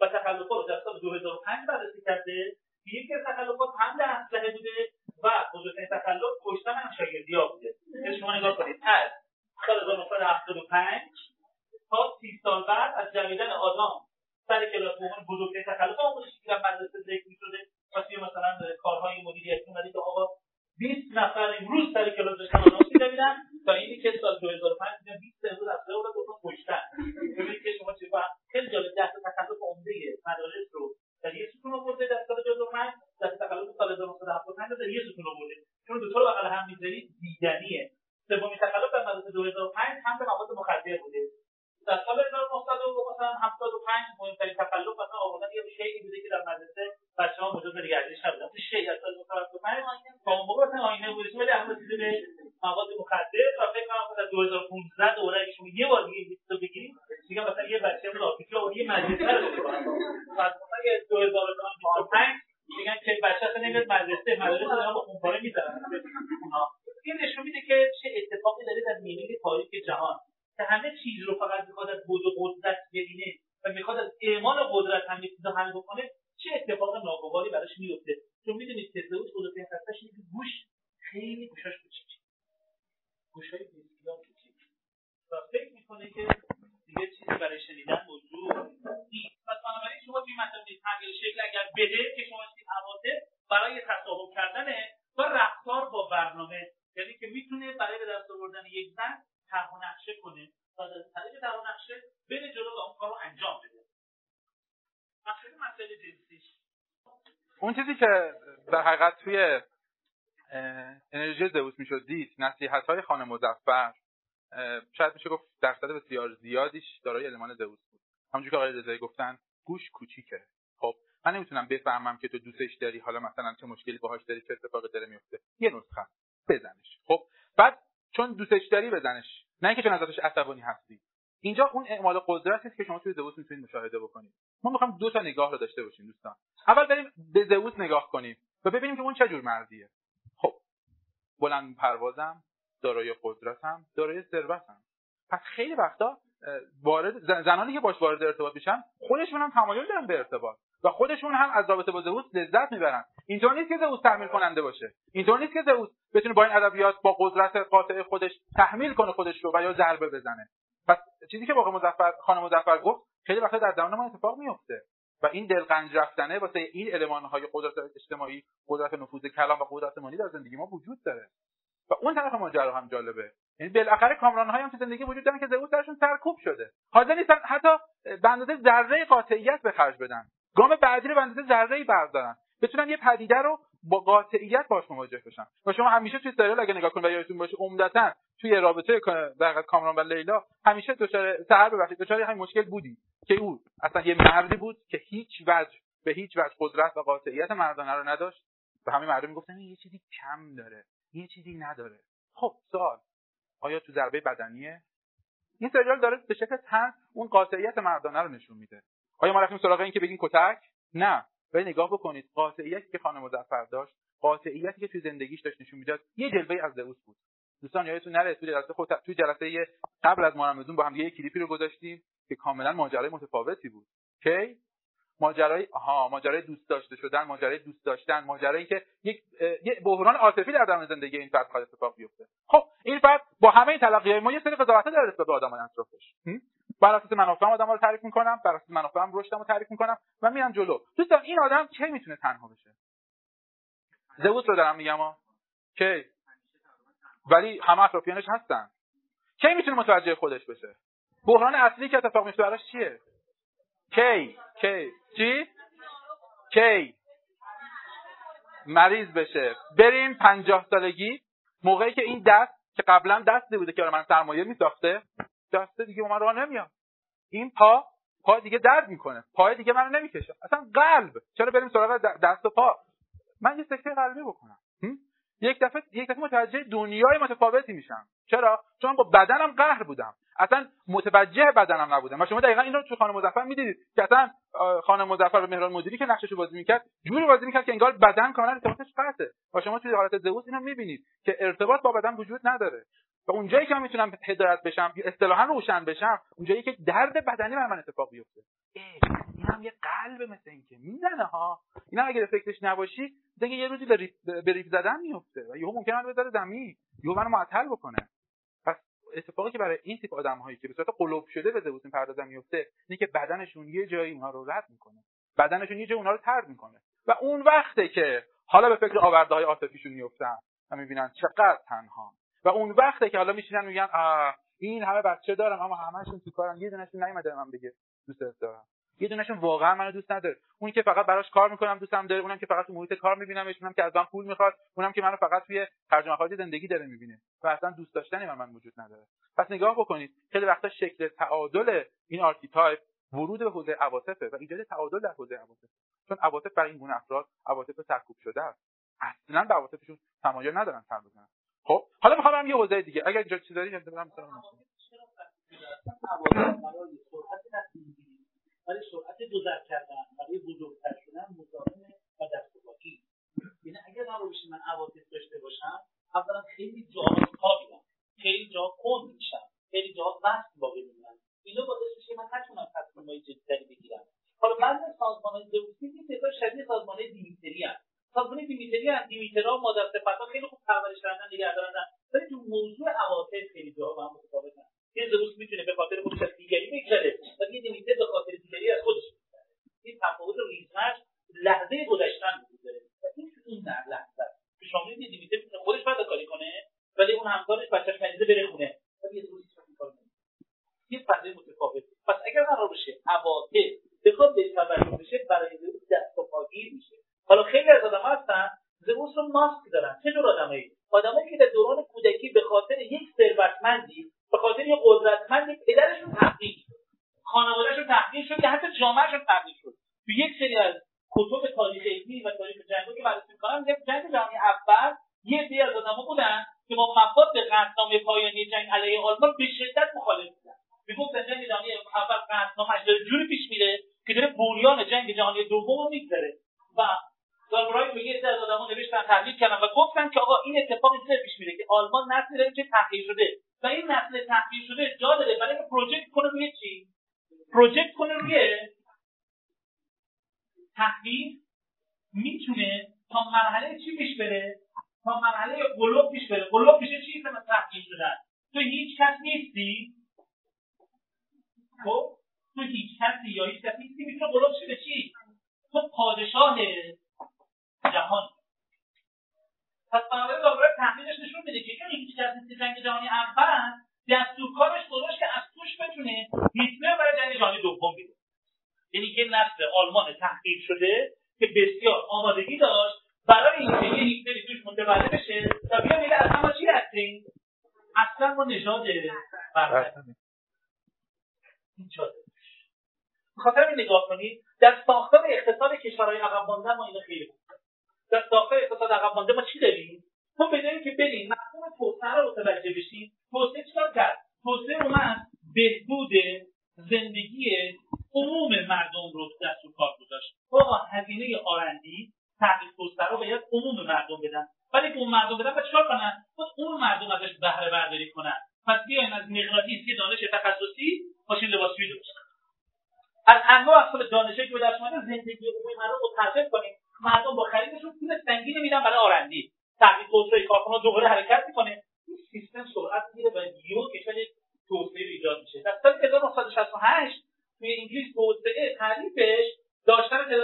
و تخلفات رو در سال 2005 بررسی کرده. که یکی از تخلفات حمل اسلحه بوده. و بزرگترین تخلف کشتن هم شاگردی‌ها بوده. شما نگاه کنید از سال 1975 تا 30 سال بعد از جویدن آدم سر کلاس عنوان بزرگترین تخلف آموزشی که در مدرسه ذکر می‌شده. و توی مثلا کارهای مدیریتی اومده که آقا 20 نفر امروز سر کلاس داشتن آدم می‌دویدن تا اینی که سال 2005 دیدن 20 امروز از اون رو گفتن کشتن. ببینید که شما چه خیلی جالب ده تخلف عمده مدارس رو در یه ستون آورده در سال 2005 در تخلف سال 1975 در یه ستون آورده چون دو تا رو بغل هم می‌ذارید دیدنیه. سومین تخلف در مدرسه 2005 هم به مواد مخدر بوده. در سال 1975 مهمترین تخلف مثلا آوردن یه شیعی بوده که در مدرسه بچه‌ها مجاز نگهداری نبودن اون شیعی از سال 1975 تا اون موقع مثلا آینه بوده ولی اما چیزی به مواد مخدر و فکر کنم در 2015 دوره شما یه بار دیگه تو بگیرید میگم مثلا یه بچه آفریقا و یه مدرسه رو بعد مثلا 2025 میگن که بچه اصلا نمیاد مدرسه مدرسه دارن با خونپاره می‌زنن این نشون میده که چه اتفاقی داره در نیمه تاریخ جهان که همه چیز رو فقط می‌خواد از بود و قدرت ببینه و می‌خواد از اعمال قدرت همه چیزا همه بکنه چه اتفاق ناگواری براش میفته چون می‌دونید تزئوس بزرگترین خستش اینه که گوش خیلی گوشاش کوچیک گوشای بسیار کوچیک و فکر می‌کنه که دیگه چیزی برای شنیدن موجود نیست پس بنابراین شما توی مطلب تغییر شکل اگر بده که شما چیز حواته برای تصاحب کردن و رفتار با برنامه یعنی که می‌تونه برای به دست آوردن یک زن طرح نقشه کنه و از طریق طرح نقشه بره جلو و اون کار رو انجام بده مسئله مسئله جنسیش اون چیزی که در حقیقت توی انرژی زئوس می‌شد دید نصیحت های خانه مزفر شاید میشه گفت درصد بسیار زیادیش دارای المان زئوس بود. همونجور که آقای رضایی گفتن گوش کوچیکه. خب من نمی‌تونم بفهمم که تو دوستش داری حالا مثلا چه مشکلی باهاش داری چه اتفاقی داره میفته. یه نسخه بزنش. خب بعد چون دوستش داری بزنش. نه اینکه چون ازش عصبانی هستی. اینجا اون اعمال قدرتی است که شما توی زئوس می‌تونید مشاهده بکنید. ما می‌خوام دو تا نگاه رو داشته باشیم دوستان. اول بریم به زئوس نگاه کنیم و ببینیم که اون چه جور مردیه خب بلند پروازم. دارای قدرتم دارای ثروتم پس خیلی وقتا وارد زنانی که باش وارد ارتباط میشن خودشون هم تمایل دارن به ارتباط و خودشون هم از رابطه با زئوس لذت می‌برن. اینطور نیست که زئوس تحمیل کننده باشه. اینطور نیست که زئوس بتونه با این ادبیات با قدرت قاطع خودش تحمیل کنه خودش رو و یا ضربه بزنه. پس چیزی که واقع مظفر خانم مظفر گفت خیلی وقتا در زمان ما اتفاق میفته و این دلقنج رفتنه واسه این المانهای قدرت اجتماعی قدرت نفوذ کلام و قدرت مالی در زندگی ما وجود داره. و اون طرف ماجرا هم جالبه. یعنی بالاخره کامرانهایی هم تو زندگی وجود دارن که زئوس درشون سرکوب شده. حاضر نیستن حتی به اندازه ذره قاطعیت به خرج بدن. گام بعدی رو به اندازه ذره بردارن. بتونن یه پدیده رو با قاطعیت باش مواجه بشن. و شما همیشه توی سریال اگه نگاه کنید و یادتون باشه عمدتا توی رابطه در کامران و لیلا همیشه دچار سحر ببخشید دچار همین مشکل بودی که او اصلا یه مردی بود که هیچ وجه به هیچ وجه قدرت و قاطعیت مردانه رو نداشت. و همین مردم می‌گفتن یه چیزی کم داره. یه چیزی نداره. خب سوال. آیا تو ضربه بدنیه؟ این سریال داره به شکل تن اون قاطعیت مردانه رو نشون میده. آیا ما رفتیم سراغ این که بگیم کتک؟ نه. ولی نگاه بکنید قاطعیتی که خانم مظفر داشت قاطعیتی که توی زندگیش داشت نشون می‌داد یه جلوه از زئوس بود. دوستان یادتون نره توی جلسه خود توی جلسه قبل از محرم با هم یه کلیپی رو گذاشتیم که کاملا ماجرای متفاوتی بود. کی؟ ماجرای آها ماجرای دوست داشته شدن ماجرای دوست داشتن ماجرایی که یک یک بحران عاطفی در درون زندگی این فرد خواهد اتفاق بیفته. خب این فرد با همه این تلقیهای ما یه سری قضاوت داره نسبت به آدمای اطرافش. بر اساس منافع آدم رو تعریف می‌کنم بر اساس منافعم رشدم رو تعریف می‌کنم و میرم جلو. دوستان این آدم کی می‌تونه تنها بشه؟ زئوس رو دارم میگم ها ولی همه اطرافیانش هستن. کی می‌تونه متوجه خودش بشه؟ بحران اصلی که اتفاق میفته براش چیه؟ کی کی چی? کی مریض بشه. بریم پنجاه سالگی. موقعی که این دست که قبلا دستی بوده که من سرمایه میساخته دست دیگه من راه نمیام این پا پا دیگه درد می‌کنه. پای دیگه منو نمی‌کشه. اصلا قلب. چرا بریم سراغ دست و پا؟ من یه سکته قلبی بکنم. یک دفعه یک دفعه متوجه دنیای متفاوتی میشم. چرا؟ چون با بدنم قهر بودم. اصلا متوجه بدنم نبودم و شما دقیقا این رو تو خانم مظفر می‌دیدید که اصلا خانم مظفر و مهران مدیری که نقشش بازی می‌کرد جوری بازی می‌کرد که انگار بدن کاملا ارتباطش قطعه و شما توی حالت زئوس اینو می‌بینید که ارتباط با بدن وجود نداره. و اونجایی که من می‌تونم هدایت بشم اصطلاحا روشن بشم اونجایی که درد بدنی بر من اتفاق بیفته. این هم یه قلب مثل اینکه می‌زنه ها. اینا اگه فکرش نباشی دیگه یه روزی به ریف زدن میفته و یهو ممکنه بذاره زمین. یهو منو معطل بکنه. اتفاقی که برای این تیپ آدم هایی که به صورت قلوب شده به زبوس پردازن میفته اینه که بدنشون یه جایی اونها رو رد می‌کنه. بدنشون یه جایی اونها رو ترد می‌کنه. و اون وقته که حالا به فکر آورده های عاطفیشون میفتن و می‌بینن چقدر تنها. و اون وقته که حالا میشینن میگن این همه بچه دارم اما همشون تو کارن یه دونشون نیومده من بگه دوست دارم. یه دونشون واقعا منو دوست نداره. اونی که فقط براش کار می‌کنم دوستم داره اونم که فقط تو محیط کار میبینمش اونم که از من پول می‌خواد اونم که منو فقط توی خرج و مخارج زندگی داره می‌بینه و اصلا دوست داشتنی من, من وجود نداره. پس نگاه بکنید خیلی وقتا شکل تعادل این archetype ورود به حوزه عواطفه و ایجاد تعادل در حوزه عواطف چون عواطف برای این گونه افراد عواطف سرکوب شده است. اصلا به عواطفشون تمایل ندارن سر بزنن. خب حالا می‌خوام یه حوزه دیگه. اگر اینجا چیزی داری برای سرعت گذر کردن برای بزرگتر شدن مزاحم و دست یعنی اگر قرار بشه من عواطف داشته باشم اولا خیلی جا کاویدم خیلی جا کند میشم. خیلی جا وقت باقی میمونم اینا باعث میشه من نتونم تصمیمهای جدیتری بگیرم. حالا بعضی از سازمان های زئوسی تعداد شبیه سازمان های دیمیتری هم سازمان دیمیتری هم دیمیترا مادر صفتها خیلی خوب پرورش کردن نگه دارن ولی تو موضوع عواطف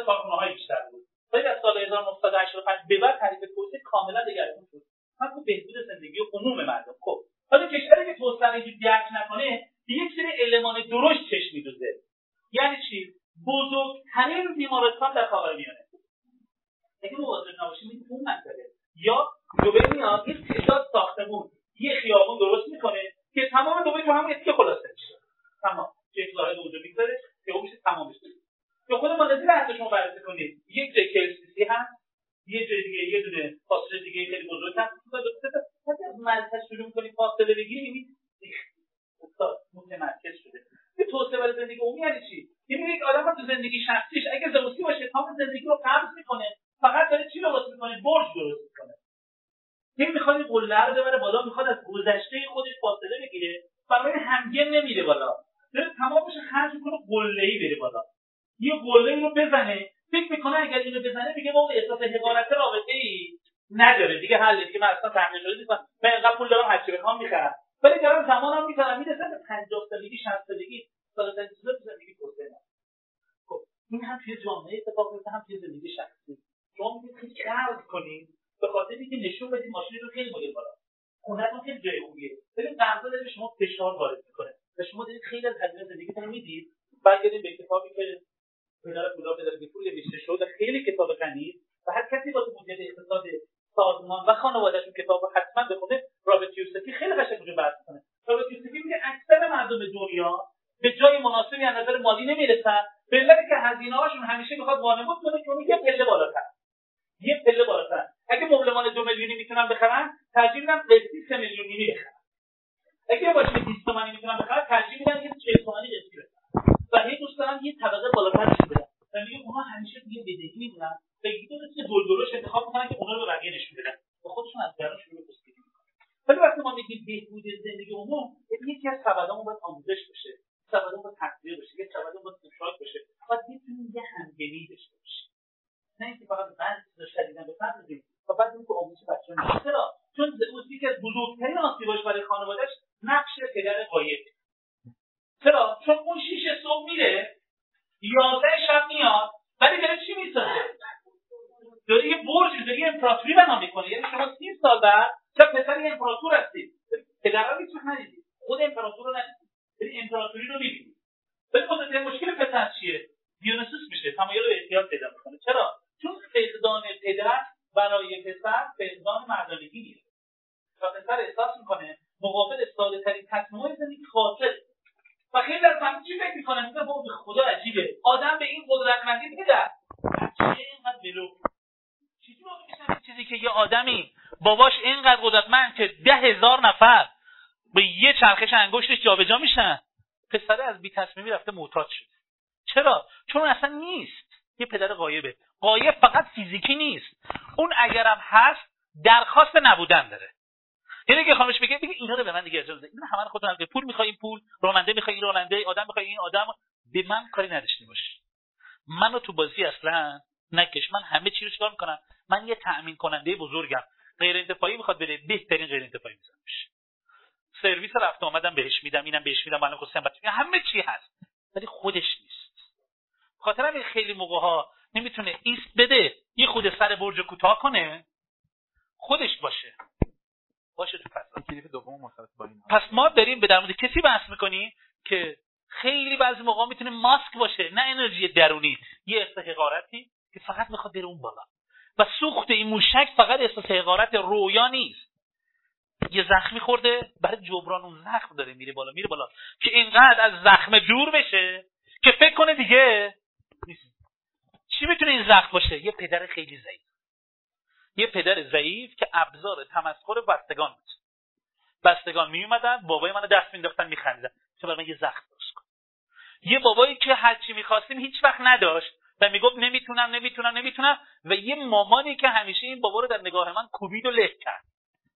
کارخونه های بیشتر بود. ولی از سال 1985 به بعد تعریف توسعه کاملا دگرگون شد. فقط تو بهبود زندگی عموم مردم خب. حالا کشوری که توسعه درک نکنه یک سری المان درشت چرخش انگشتش جابجا میشن. پسره از بی تصمیمی رفته معتاد شد چرا؟ چون اصلا نیست. یه پدر قایبه قایب فقط فیزیکی نیست. اون اگرم هست درخواست نبودن داره. یعنی که خانمش بگه بگه اینا رو به من دیگه اجازه بده. اینا همه رو خودتون پول می‌خوای این پول راننده می‌خوای این راننده آدم می‌خوای این آدم. به من کاری نداشته باش منو تو بازی اصلا نکش. من همه چی رو چیکار می‌کنم؟ من یه تأمین کننده بزرگم. غیر انتفاعی می‌خواد بره. بهترین غیر سرویس رفت آمدم بهش میدم اینم بهش میدم الان خصوصا همه چی هست ولی خودش نیست. خاطر همین خیلی موقع ها نمی‌تونه ایست بده یه خود سر برج کوتاه کنه خودش باشه. باشه تو پس دوم پس ما داریم به در مورد کسی بحث می‌کنیم که خیلی بعضی موقع می‌تونه ماسک باشه نه انرژی درونی. یه احساس حقارتی که فقط می‌خواد بره اون بالا. و سوخت این موشک فقط احساس حقارت رویا نیست. یه زخمی خورده برای جبران اون زخم داره میره بالا میره بالا. که اینقدر از زخم دور بشه که فکر کنه دیگه چی می‌تونه این زخم باشه؟ یه پدر خیلی ضعیف. یه پدر ضعیف که ابزار تمسخر بستگان بود. بستگان می اومدن بابای منو دست مینداختن میخندیدن. چه برای من یه زخم کن. یه بابایی که هر چی می‌خواستیم هیچ وقت نداشت و می‌گفت نمی‌تونم نمی‌تونم نمی‌تونم. و یه مامانی که همیشه این بابا رو در نگاه من کوبید و له کرد.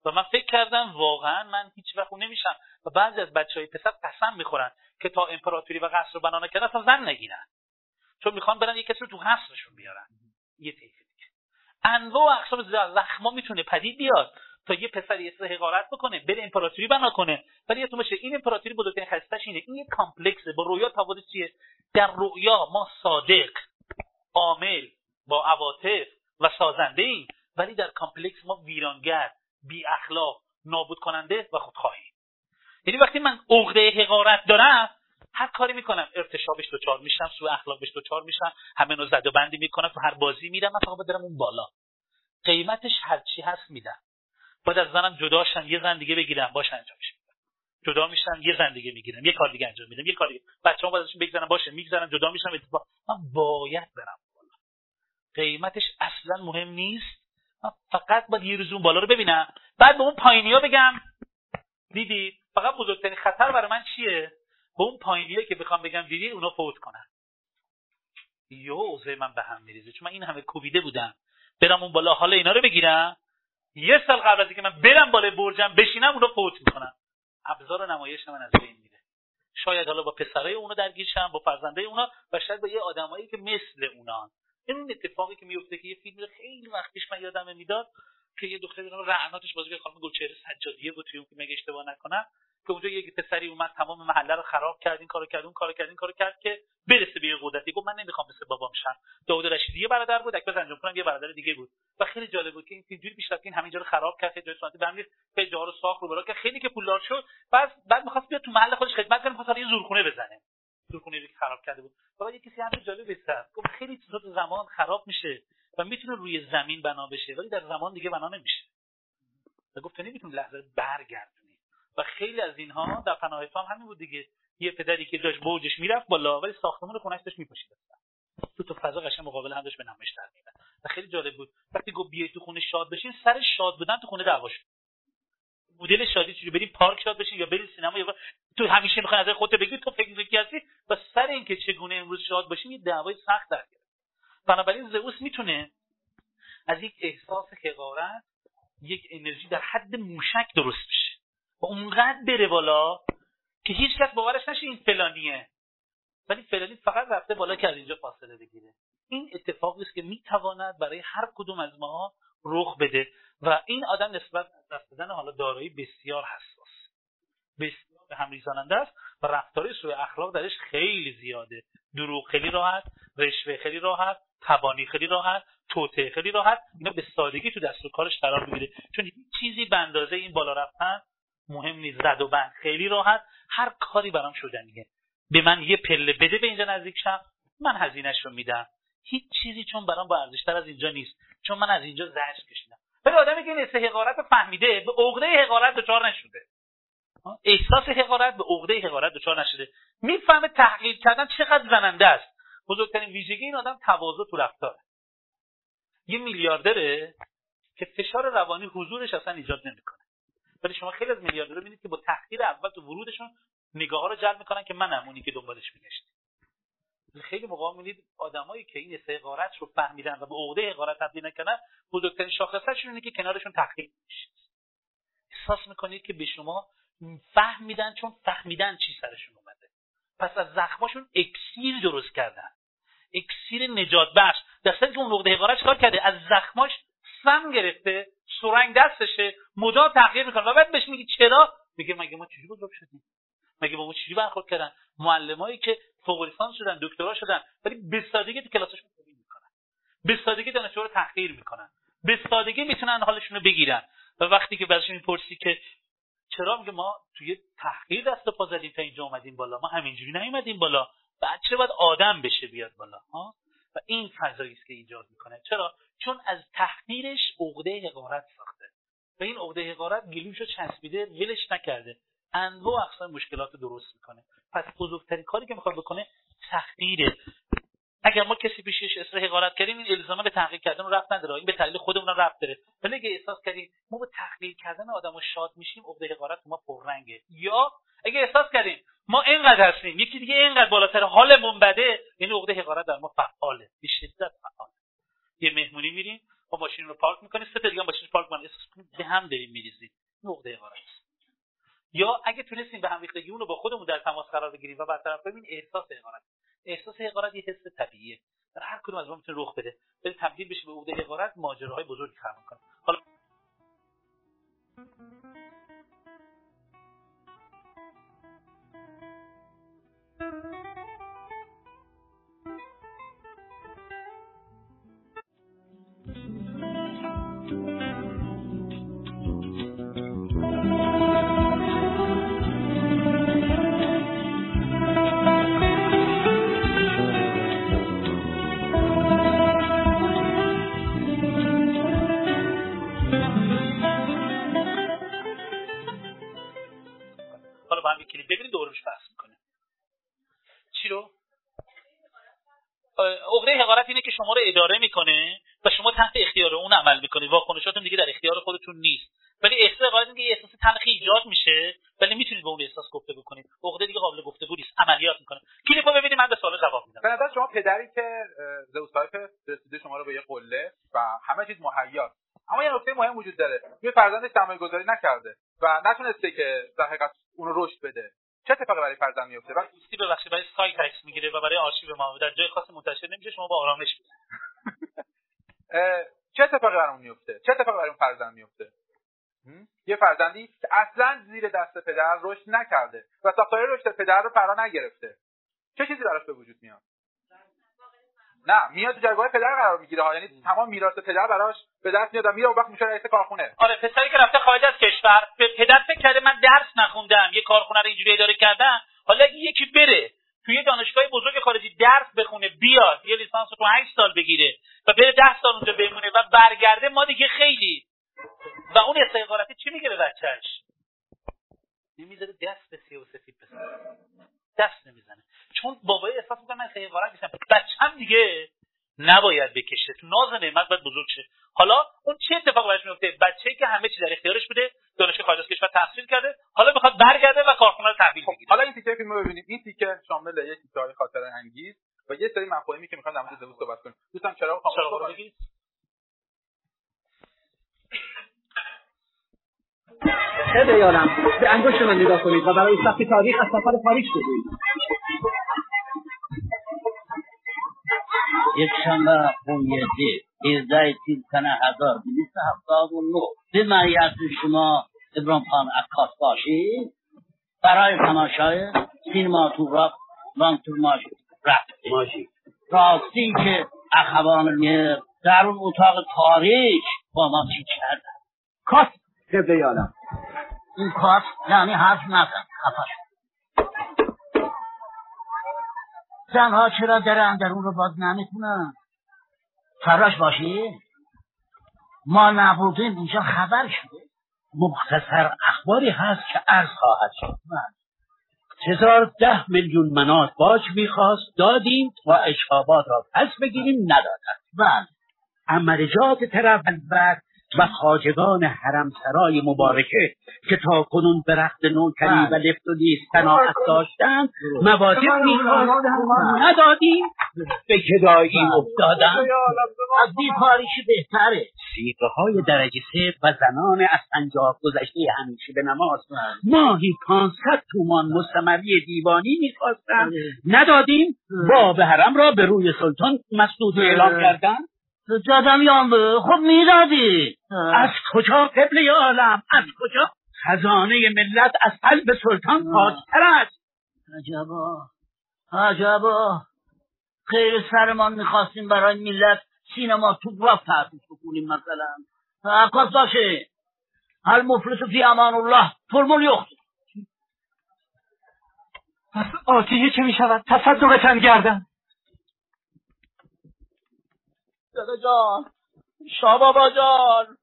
و من فکر کردم واقعا من هیچ وقت نمیشم. و بعضی از بچه های پسر قسم می‌خورن که تا امپراتوری و قصر رو بنا نکردن اصلا زن نگیرن. چون می‌خوان برن یه کسی رو تو قصرشون بیارن. یه دیگه. انواع و اقسام زخما می‌تونه پدید بیاد تا یه پسر یه حقارت بکنه بره امپراتوری بنا کنه. ولی یادتون باشه این امپراتوری بزرگترین خستش اینه. این یه کامپلکسه با رویا تفاوتش چیه؟ در رویا ما صادق عامل با عواطف و سازنده ایم ولی در complex ما ویرانگر. بی اخلاق نابود کننده و خودخواهی. یعنی وقتی من عقده حقارت دارم هر کاری می‌کنم. ارتشا باشه دوچار میشم سو اخلاق باشه دوچار میشم همه نو زد و بندی می‌کنم تو هر بازی میرم من فقط برم اون بالا. قیمتش هرچی هست میدم. باید از زنم جدا شم یه زن دیگه بگیرم باش انجامش جدا میشم یه زن دیگه می‌گیرم یه کار دیگه انجام میدم یه کار دیگه. بچه‌ها باید بگذارن باشه می‌گذارن جدا میشم اتفاق. من باید برم بالا. قیمتش اصلا مهم نیست فقط باید یه روز اون بالا رو ببینم. بعد به اون پایینیا بگم دیدید؟ فقط بزرگترین خطر برای من چیه؟ به اون پایینیه که بخوام بگم دیدید اونا فوت کنن. یو اوضاع من به هم میریزه. چون من این همه کوبیده بودم. برم اون بالا حالا اینا رو بگیرم. یه سال قبل از اینکه من برم بالا برجم بشینم اونا فوت می‌کنن. ابزار نمایش من از بین میره. شاید حالا با پسرای اونا درگیر شم با فرزنده اونا و شاید با یه آدمایی که مثل اونان. این اتفاقی که میفته که یه فیلم خیلی وقت پیش من یادم می‌داد که یه دختری رو رعناتش بازیگر خانم گلچهره سجادیه بود توی که مگه اشتباه نکنم که اونجا یه پسری اومد تمام محله رو خراب کرد این کارو کرد اون کارو کرد این کارو کرد که برسه به یه قدرتی. گفت من نمی‌خوام مثل بابام شم. داوود رشیدی یه برادر بود اکبر کنم یه برادر دیگه بود. و خیلی جالب بود که این اینجوری پیش رفت این همینجا رو خراب کرد جای سنتی به جا رو ساخت رو برا که خیلی که پولدار شد. بعد بعد می‌خواست بیاد تو محل خودش خدمت کنه می‌خواست یه زورخونه بزنه. زورخونه که خراب کرده بود. بعد یه کسی همین جالب است گفت خیلی چیزا زمان خراب میشه و می‌تونه روی زمین بنا بشه ولی در زمان دیگه بنا نمیشه. و گفت تو نمی‌تونی لحظه برگردونی. و خیلی از اینها در پناه هم همین بود دیگه. یه پدری که داشت بوجش می‌رفت بالا ولی ساختمان خونش داشت میپاشید. تو تو فضا قشنگ مقابل هم داشت به نمایش در و خیلی جالب بود. وقتی گفت بیای تو خونه شاد بشین سر شاد بودن تو خونه دعوا شد. مدل شادی چجوری بریم پارک شاد بشین یا بریم سینما یا تو همیشه می‌خوای از خودت بگی تو فکر می‌کنی هستی؟ و سر اینکه چگونه امروز شاد باشیم یه دعوای سخت در بنابراین زئوس می‌تونه از یک احساس حقارت یک انرژی در حد موشک درست بشه. و اونقدر بره بالا که هیچ کس باورش نشه این فلانیه. ولی فلانی فقط رفته بالا که از اینجا فاصله بگیره. این اتفاقی است که می‌تواند برای هر کدوم از ما رخ بده. و این آدم نسبت دست دادن حالا دارایی بسیار حساس. بسیار به هم ریزاننده است و رفتار سوء اخلاق درش خیلی زیاده. دروغ خیلی راحت رشوه خیلی راحت تبانی خیلی راحت توته خیلی راحت. اینا به سادگی تو دست و کارش قرار می‌گیره. چون هیچ چیزی به اندازه این بالا رفتن مهم نیست. زد و بند خیلی راحت. هر کاری برام شدنیه. به من یه پله بده به اینجا نزدیک شم من هزینهش رو میدم. هیچ چیزی چون برام با ارزشتر از اینجا نیست. چون من از اینجا زجر کشیدم. ولی آدمی که این حقارت فهمیده به عقده حقارت دچار نشده. احساس حقارت به عقده حقارت دچار نشده. می‌فهمه تحقیر کردن چقدر زننده است. بزرگترین ویژگی این آدم تواضع تو رفتاره. یه میلیاردره که فشار روانی حضورش اصلا ایجاد نمی‌کنه. ولی شما خیلی از میلیاردرها می‌بینید که با تحقیر اول تو ورودشون نگاه ها رو جلب می‌کنن که منم اونی که دنبالش میگشت خیلی موقع می‌بینید آدمایی که این استحقارت رو فهمیدن و به عقده حقارت تبدیل نکنن بزرگترین شاخصهشون اینه که کنارشون تحقیر میشه احساس می‌کنید که به شما فهمیدن چون فهمیدن چی سرشون اومده. پس از زخماشون اکسیر درست کردن. اکسیر نجات بخش. دسته که اون نقطه حقارت کار کرده؟ از زخماش سم گرفته سرنگ دستشه مدام تغییر می‌کنه و بعد بهش میگی چرا؟ میگه مگه ما چجوری بزرگ شدیم؟ مگه با ما چجوری برخورد کردن؟ معلمایی که فوق لیسانس شدن دکترا شدن ولی به سادگی تو کلاسشون توهین می‌کنن. به سادگی دانشجو رو تحقیر می‌کنن. به سادگی می‌تونن حالشون رو بگیرن. و وقتی که ازشون می‌پرسی که چرا میگه ما توی تحقیر دست و پا زدیم تا اینجا اومدیم بالا؟ ما همینجوری نیومدیم بالا. بعد چه باید آدم بشه بیاد بالا؟ ها؟ و این فضایی است که ایجاد می‌کنه. چرا؟ چون از تحقیرش عقده حقارت ساخته. و این عقده حقارت گلوشو چسبیده ولش نکرده. انواع اقسام مشکلات درست می‌کنه. پس بزرگترین کاری که می‌خواد بکنه تحقیره اگر ما کسی پیشش اصلاح حقارت کردیم این الزاما به تحقیق کردن رفت نداره. این به دلیل خودمون رفت داره. ولی اگه احساس کردیم ما به تحقیق کردن آدمو شاد میشیم عقده حقارت ما پررنگه. یا اگه احساس کردیم ما اینقدر هستیم یکی دیگه اینقدر بالاتر حالمون بده این عقده حقارت در ما فعاله. به شدت فعاله. یه مهمونی میریم با ماشین رو پارک می‌کنیم سه تا دیگه ماشین پارک کنیم احساس به هم داریم میریزیم. این عقده یا اگه تونستیم به هم ریختگی رو با خودمون در تماس قرار بگیریم. و برطرف کنیم احساس حقارت. احساس حقارت یه حس طبیعیه. در هر کدوم از ما می‌تونه رخ بده. ولی تبدیل بشه به عقده حقارت. ماجراهای بزرگی خلق می‌کنه. حالا شما رو اداره می‌کنه و شما تحت اختیار اون عمل می‌کنید واکنشاتون دیگه در اختیار خودتون نیست. ولی احساس قاعد اینکه یه احساس تلخی ایجاد میشه ولی می‌تونید به اون احساس گفته بکنید. عقده دیگه قابل گفتگو نیست. عملیات می‌کنه. کلیپو ببینید من به سوال جواب میدم. به شما پدری که زئوس رسیده شما رو به یه قله و همه چیز مهیا. اما یه نکته مهم وجود داره. یه فرزندش سرمایه گذاری نکرده و نتونسته که در حقیقت اون رو رشد بده. چه اتفاقی برای فرزند میفته وقتی دوستی ببخشید برای سایت عکس می‌گیره و برای آرشیو ما در جای خاص منتشر نمیشه شما با آرامش چه اتفاقی برای اون میفته چه اتفاقی برای اون فرزند میفته یه فرزندی که اصلا زیر دست پدر رشد نکرده و ساختار رشد پدر رو فرا نگرفته. چه چیزی براش به وجود میاد؟ نه میاد تو جایگاه پدر قرار می‌گیره ها. یعنی تمام میراث پدر براش به دست میاد و میره وقت میشه رئیس کارخونه. آره پسری که رفته خارج از کشور پدر فکر کرده من درس نخوندم یه کارخونه رو اینجوری اداره کردم. حالا اگه یکی بره توی دانشگاه بزرگ خارجی درس بخونه بیاد یه لیسانس رو 8 سال بگیره و بره 10 سال اونجا بمونه و برگرده ما دیگه خیلی. و اون استقامتی چی میگه به بچهش؟ نمی‌ذاره دست به سیاه و سفید بزنه. دست نمی‌زنه. چون بابای احساس می‌کنه من خیلی غارت نیستم. بچم دیگه نباید بکشه. تو ناز نعمت باید بزرگ شه. حالا اون چه اتفاقی براش میفته بچه‌ای که همه چی در اختیارش بوده دانشگاه خارج از کشور تحصیل کرده حالا می‌خواد برگرده و کارخونه رو تحویل خب، بگیره. حالا این تیکه رو ببینیم این تیکه شامل یک تیکه خاطر انگیز و یه سری مفاهیمی که می‌خوام در مورد زئوس صحبت کنیم. دوستان چرا؟ خاموش خیلی یارم به انگشت من نگاه کنید و برای ثبت تاریخ از سفر پاریس بگویید. یک شنبه قویتی 17 تیر سنه 1279 به معیت شما ابرام خان عکاس باشید برای تماشای سینما تو رانگ ماش رفت. ماشی راستی که اخوان میر در اون اتاق تاریک با ما چی کردن؟ کاس قبله یادم. این کاس یعنی حرف نزن خفش. زنها چرا در اندرون رو باز نمی‌کنن فراش باشی؟ ما نبودیم اینجا خبر شده. مختصر اخباری هست که عرض خواهد شد. هزار ده میلیون منات باج می‌خواست دادیم تا اشهابات را پس بگیریم ندادند بله. عملجات طرف بعد و خاجگان حرمسرای مبارکه که تا کنون به رخت نوکری و لفت و لیست صناعت داشتند مواجب می‌خواست ندادیم. به کدایی افتادن. از بیکاریش بهتره. سیقه های درجه سه و زنان از پنجاه گذشته همیشه به نماز. ماهی پانصد تومان مستمری دیوانی می‌خواستند ندادیم. باب حرم را به روی سلطان مسعود اعلام کردند یامبه خب می‌دادی از کجا قبل عالم؟ از کجا؟ خزانه ملت از قلب سلطان پاکتر است. عجبا. عجبا. خیر سرمان می‌خواستیم برای ملت سینما توبراف تحصیل بکنیم مثلا عکاس باشه. هل مفلس فی امان الله. فرمول یخت پس آتیه چه می‌شود؟ تصدقتن گردن. دادا جان شاه بابا جان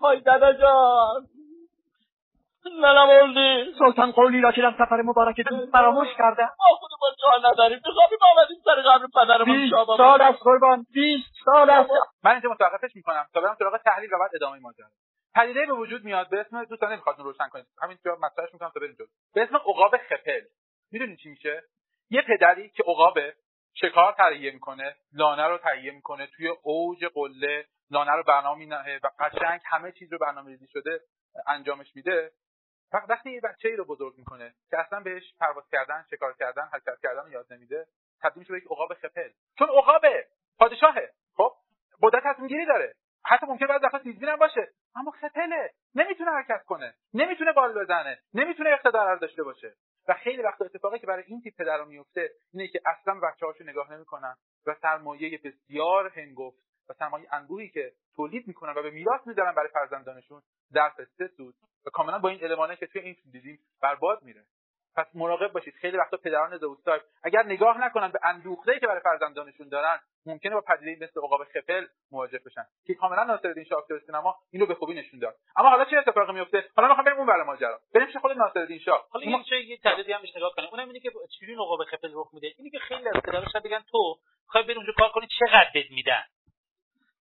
های دادا جان. ننموردی سلطان قولی را که در سفر مبارکتون فراموش کرده. ما خودمون جان نداریم. میخوابیم آمدیم سر قبر پدرمون شاه بابا. سال از قربان. بیست سال از من اینجا متوقفش می‌کنم. تا برم سراغ تحلیل و بعد ادامه ماجرا. پدیده به وجود میاد به اسم دوستان نمی‌خواد روشن کنید همین جا مطرحش می‌کنم تا بریم جلو. به اسم عقاب خپل. می‌دونید چی میشه؟ یه پدری که عقابه شکار تهیه می‌کنه؟ لانه رو تهیه می‌کنه توی اوج قله لانه رو برنامه مینهه و قشنگ همه چیز رو برنامه ریزی شده انجامش میده. فقط وقتی یه بچه ای رو بزرگ می‌کنه که اصلا بهش پرواز کردن شکار کردن حرکت کردن یاد نمیده تبدیل میشه به یک عقاب خپل. چون عقابه پادشاهه خب؟ قدرت تصمیم گیری داره. حتی ممکن بعد وقتا تیزبین هم باشه. اما خپله. نمی‌تونه حرکت کنه. نمی‌تونه بال بزنه. نمی‌تونه اقتدار داشته باشه. و خیلی وقتا اتفاقی که برای این تیپ پدرها میفته اینه که اصلا بچه هاشو نگاه نمی‌کنن و سرمایه بسیار هنگفت و سرمایه انبوهی که تولید می‌کنن و به میراث می‌ذارن برای فرزندانشون در سه سود و کاملا با این المانه که توی این دیدیم برباد میره. پس مراقب باشید. خیلی وقتا پدران زوستایپ اگر نگاه نکنن به اندوخته‌ای که برای فرزندانشون دارن ممکنه با پدیده مثل عقاب خپل مواجه بشن. که کاملا ناصرالدین شاه اکتور سینما اینو به خوبی نشون داد. اما حالا چه اتفاقی میفته حالا می‌خوام بریم اون برای ماجرا. بریم پیش خود ناصرالدین شاه. حالا این چه یه تعدادی هم نگاه کنیم. اونم اینه که چجوری عقاب خپل رخ میده؟ اینی که خیلی از پدرها بگن تو می‌خوای بری اونجا کار کنی چقدر بد میدن؟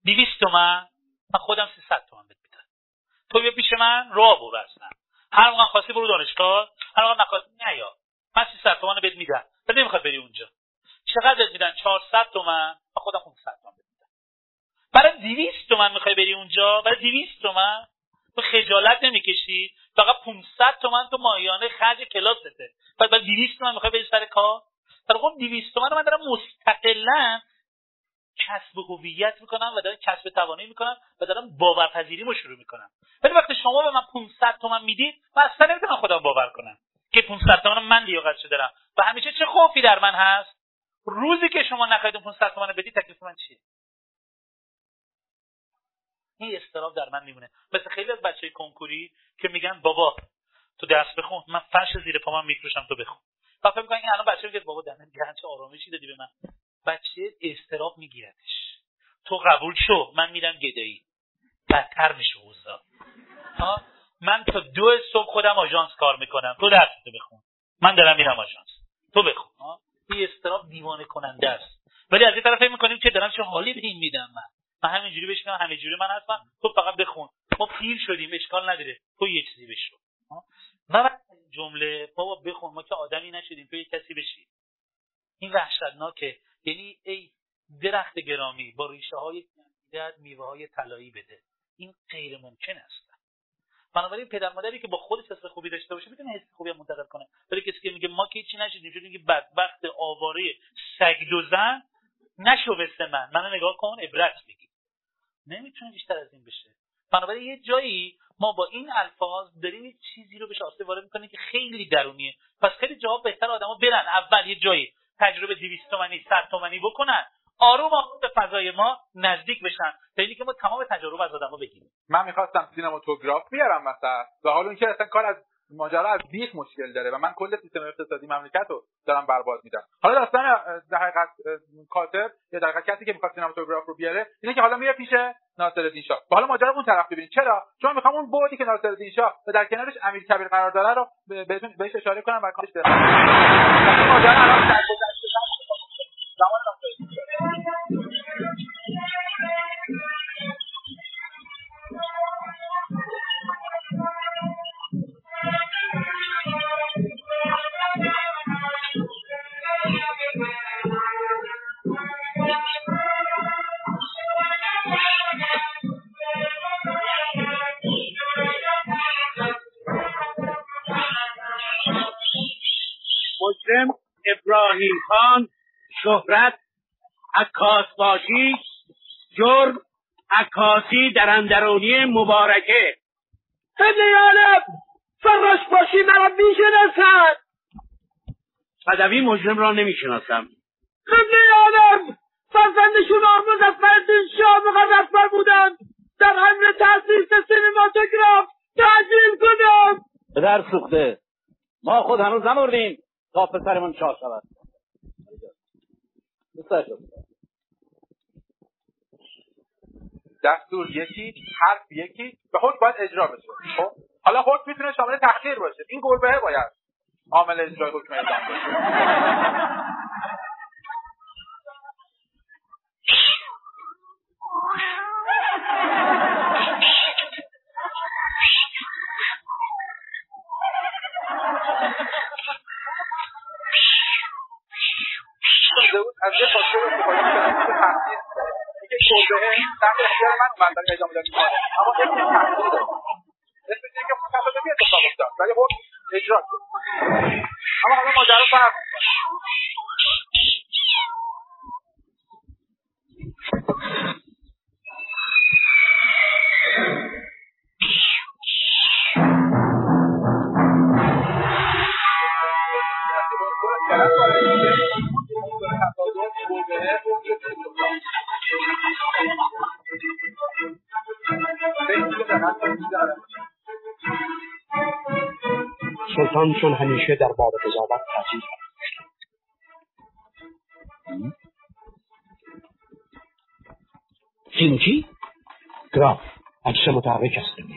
200 تومن؟ من خودم 300 تومن بد میدم. تو بیا پیش من راه برو اصلا هر موقع خواستی برو دانشگاه. موقع نخواستی نیا من 300 تومن بد میدم. ولی نمی‌خواد بری اونجا. چقدر میدن؟ 400 تومن من خودم 500 تومن میدم. برای 200 تومن می‌خوای بری اونجا؟ برای 200 تومن تو خجالت نمی‌کشی؟ فقط 500 تومن تو ماهیانه خرج کلاسته بعد بعد 200 تومن می‌خوای بری سر کار؟ در خب 200 تومن من دارم مستقلا کسب هویت می‌کنم و دارم کسب توانایی می‌کنم و دارم باورپذیریمو شروع می‌کنم. ولی وقتی شما به من 500 تومن می‌دید من اصلا نمی‌تونم خودم باور کنم. 500 تومن من لیاقتشو دارم. و همیشه چه خوفی در من هست؟ روزی که شما نخواهید 500 تومن بدید تکلیف من چیه؟ این استراب در من میمونه. مثل خیلی از بچه کنکوری که میگن بابا تو درس بخون من فرش زیر پا من میفروشم تو بخون. و فکر می‌کنن این الان بچه میگه بابا دهن چه آرامشی دادی به من. بچه استراب میگیرتش. تو قبول شو من میرم گدایی. بدتر میشه اوضاع. من تا دو صبح خودم آژانس کار می‌کنم. تو درس بخون. من دارم میرم آژانس. تو بخون. این استراب دیوانه کننده است. ولی از این طرف فکر می‌کنیم که دارم چه حالی به این میدم من. من همینجوری بشینم همینجوری من هستم. تو فقط بخون. ما پیر شدیم اشکال نداره. تو یه چیزی بشو و جمله بابا بخون ما که آدمی نشدیم تو یه کسی بشی. این وحشتناکه. یعنی ای درخت گرامی با ریشه های میوه های طلایی بده. این غیر ممکن است. بنابراین پدر مادری که با خودش حس خوبی داشته باشه می‌تونه حس خوبی منتقل کنه. ولی کسی که میگه ما که چی نشدیم چون که بدبخت آواره سگ و زن نشو من. منو نگاه کن عبرت بگیر نمی‌تونه بیشتر از این بشه. بنابراین یه جایی ما با این الفاظ داریم یه چیزی رو بهش آسیب وارد می‌کنیم که خیلی درونیه. پس خیلی جواب بهتر آدما برن. اول یه جایی تجربه 200 تومانی 100 تومانی بکنن. آروم آروم به فضای ما نزدیک بشن. تا اینکه ما تمام تجربه از آدما بگیریم. من می‌خواستم سینماتوگراف بیارم مثلا. و حالا اینکه اصلا کار از ماجرا از بیخ مشکل داره و من کل سیستم اقتصادی مملکت رو دارم برباد میدم. حالا داستان در حقیقت کاتب یا در حقیقت کسی که می‌خواد سینماتوگراف رو بیاره اینه که حالا میره پیش ناصرالدین شاه. حالا ماجرا اون طرف ببینید. چرا؟ چون می‌خوام اون بودی که ناصرالدین شاه و در کنارش امیر کبیر قرار داره رو بهش اشاره کنم و کارش ماجرا الان ابراهیم خان شهرت عکاس باشی جرم عکاسی در اندرونی مبارکه. عالم فراش باشی مرا می‌شناسد. بدوی مجرم را نمی‌شناسم. قبله عالم فرزند شما مظفرالدین شاه مقرر بودند در امر تاسیس سینماتوگراف تعجیل کنم پدر سوخته. ما خود هنوز نمردیم تا پسرمون چاق شود. دستور یکی حرف یکی به خود باید اجرا بشه. خب؟ حالا خود می‌تونه شامل تحقیر باشه. این گربه باید عامل اجرای حکم اعدام باشه از یه فاکتور استفاده که تحصیل میگه کلبه تحت اختیار من اومد برای ادامه اما اسم تحصیل داره اسم دیگه که تصادفی افتاد. ولی خب اجرا شد. اما حالا ماجرا فرق سلطان چون همیشه در باب قضاوت تاثیر فیلم گراف عکس متحرک است.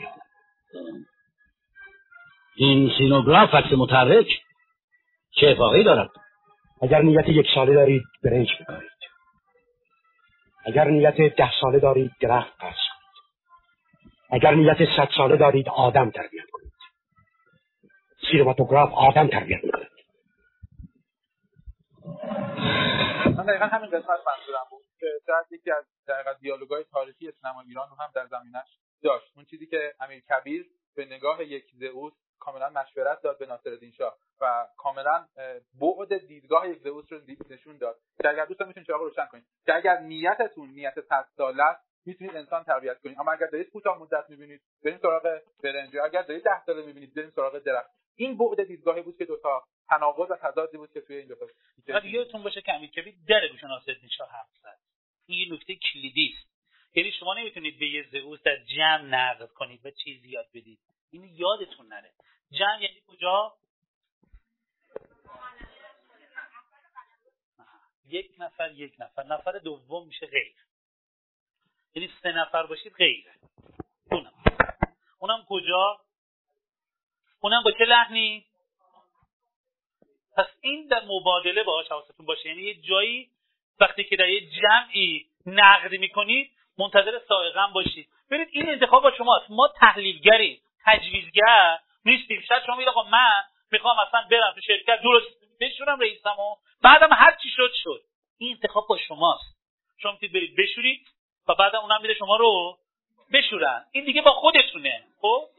این سینوگراف عکس متحرک؟ چه افاقی دارد؟ اگر نیت یک ساله دارید برنج بکارید. اگر نیت ده ساله دارید درخت قرض اگر نیت صد ساله دارید آدم تربیت کنید. سینماتوگراف آدم تربیت می‌کنه من دقیقا همین قسمت منظورم بود که شاید یکی از دقیقا دیالوگای تاریخی سینما ایران رو هم در زمینش داشت. اون چیزی که امیر کبیر به نگاه یک زئوس کاملا مشورت داد به ناصرالدین شاه و کاملا بعد دیدگاه یک زئوس رو نشون داد. که اگر دوستان می‌تونید چراغ روشن کنید. که اگر نیتتون نیت صد ساله است می‌تونید انسان تربیت کنید. اما اگر دارید کوتاه مدت می‌بینید بریم سراغ برنج اگر دارید ده ساله می‌بینید بریم سراغ درخت. این بعد دیدگاهی بود که دوتا تناقض و تضادی بود که توی این دو تا یادتون باشه که امیر در گوش ناصرالدین شاه حرف زد. این نکته کلیدی است. یعنی شما نمی‌تونید به یه زئوس در جمع نقد کنید و چیزی یاد بدید. این یادتون نره. جمع یعنی کجا؟ یک نفر یک نفر. نفر دوم میشه غیر. یعنی سه نفر باشید غیره اونم. اونم کجا؟ اونم با چه لحنی؟ پس این در مبادله باهاش حواستون باشه. یعنی یه جایی وقتی که در یه جمعی نقد می‌کنید منتظر سائقا باشید. ببینید این انتخاب با شماست. ما تحلیلگری تجویزگر. نیستیم. شاید شما میگید آقا من می‌خوام اصلا برم تو شرکت درست بشورم رئیسمو. بعدم هر چی شد شد. این انتخاب با شماست. شما می‌تونید برید بشورید و بعد اونم میره شما رو بشورن. این دیگه با خودتونه. خب؟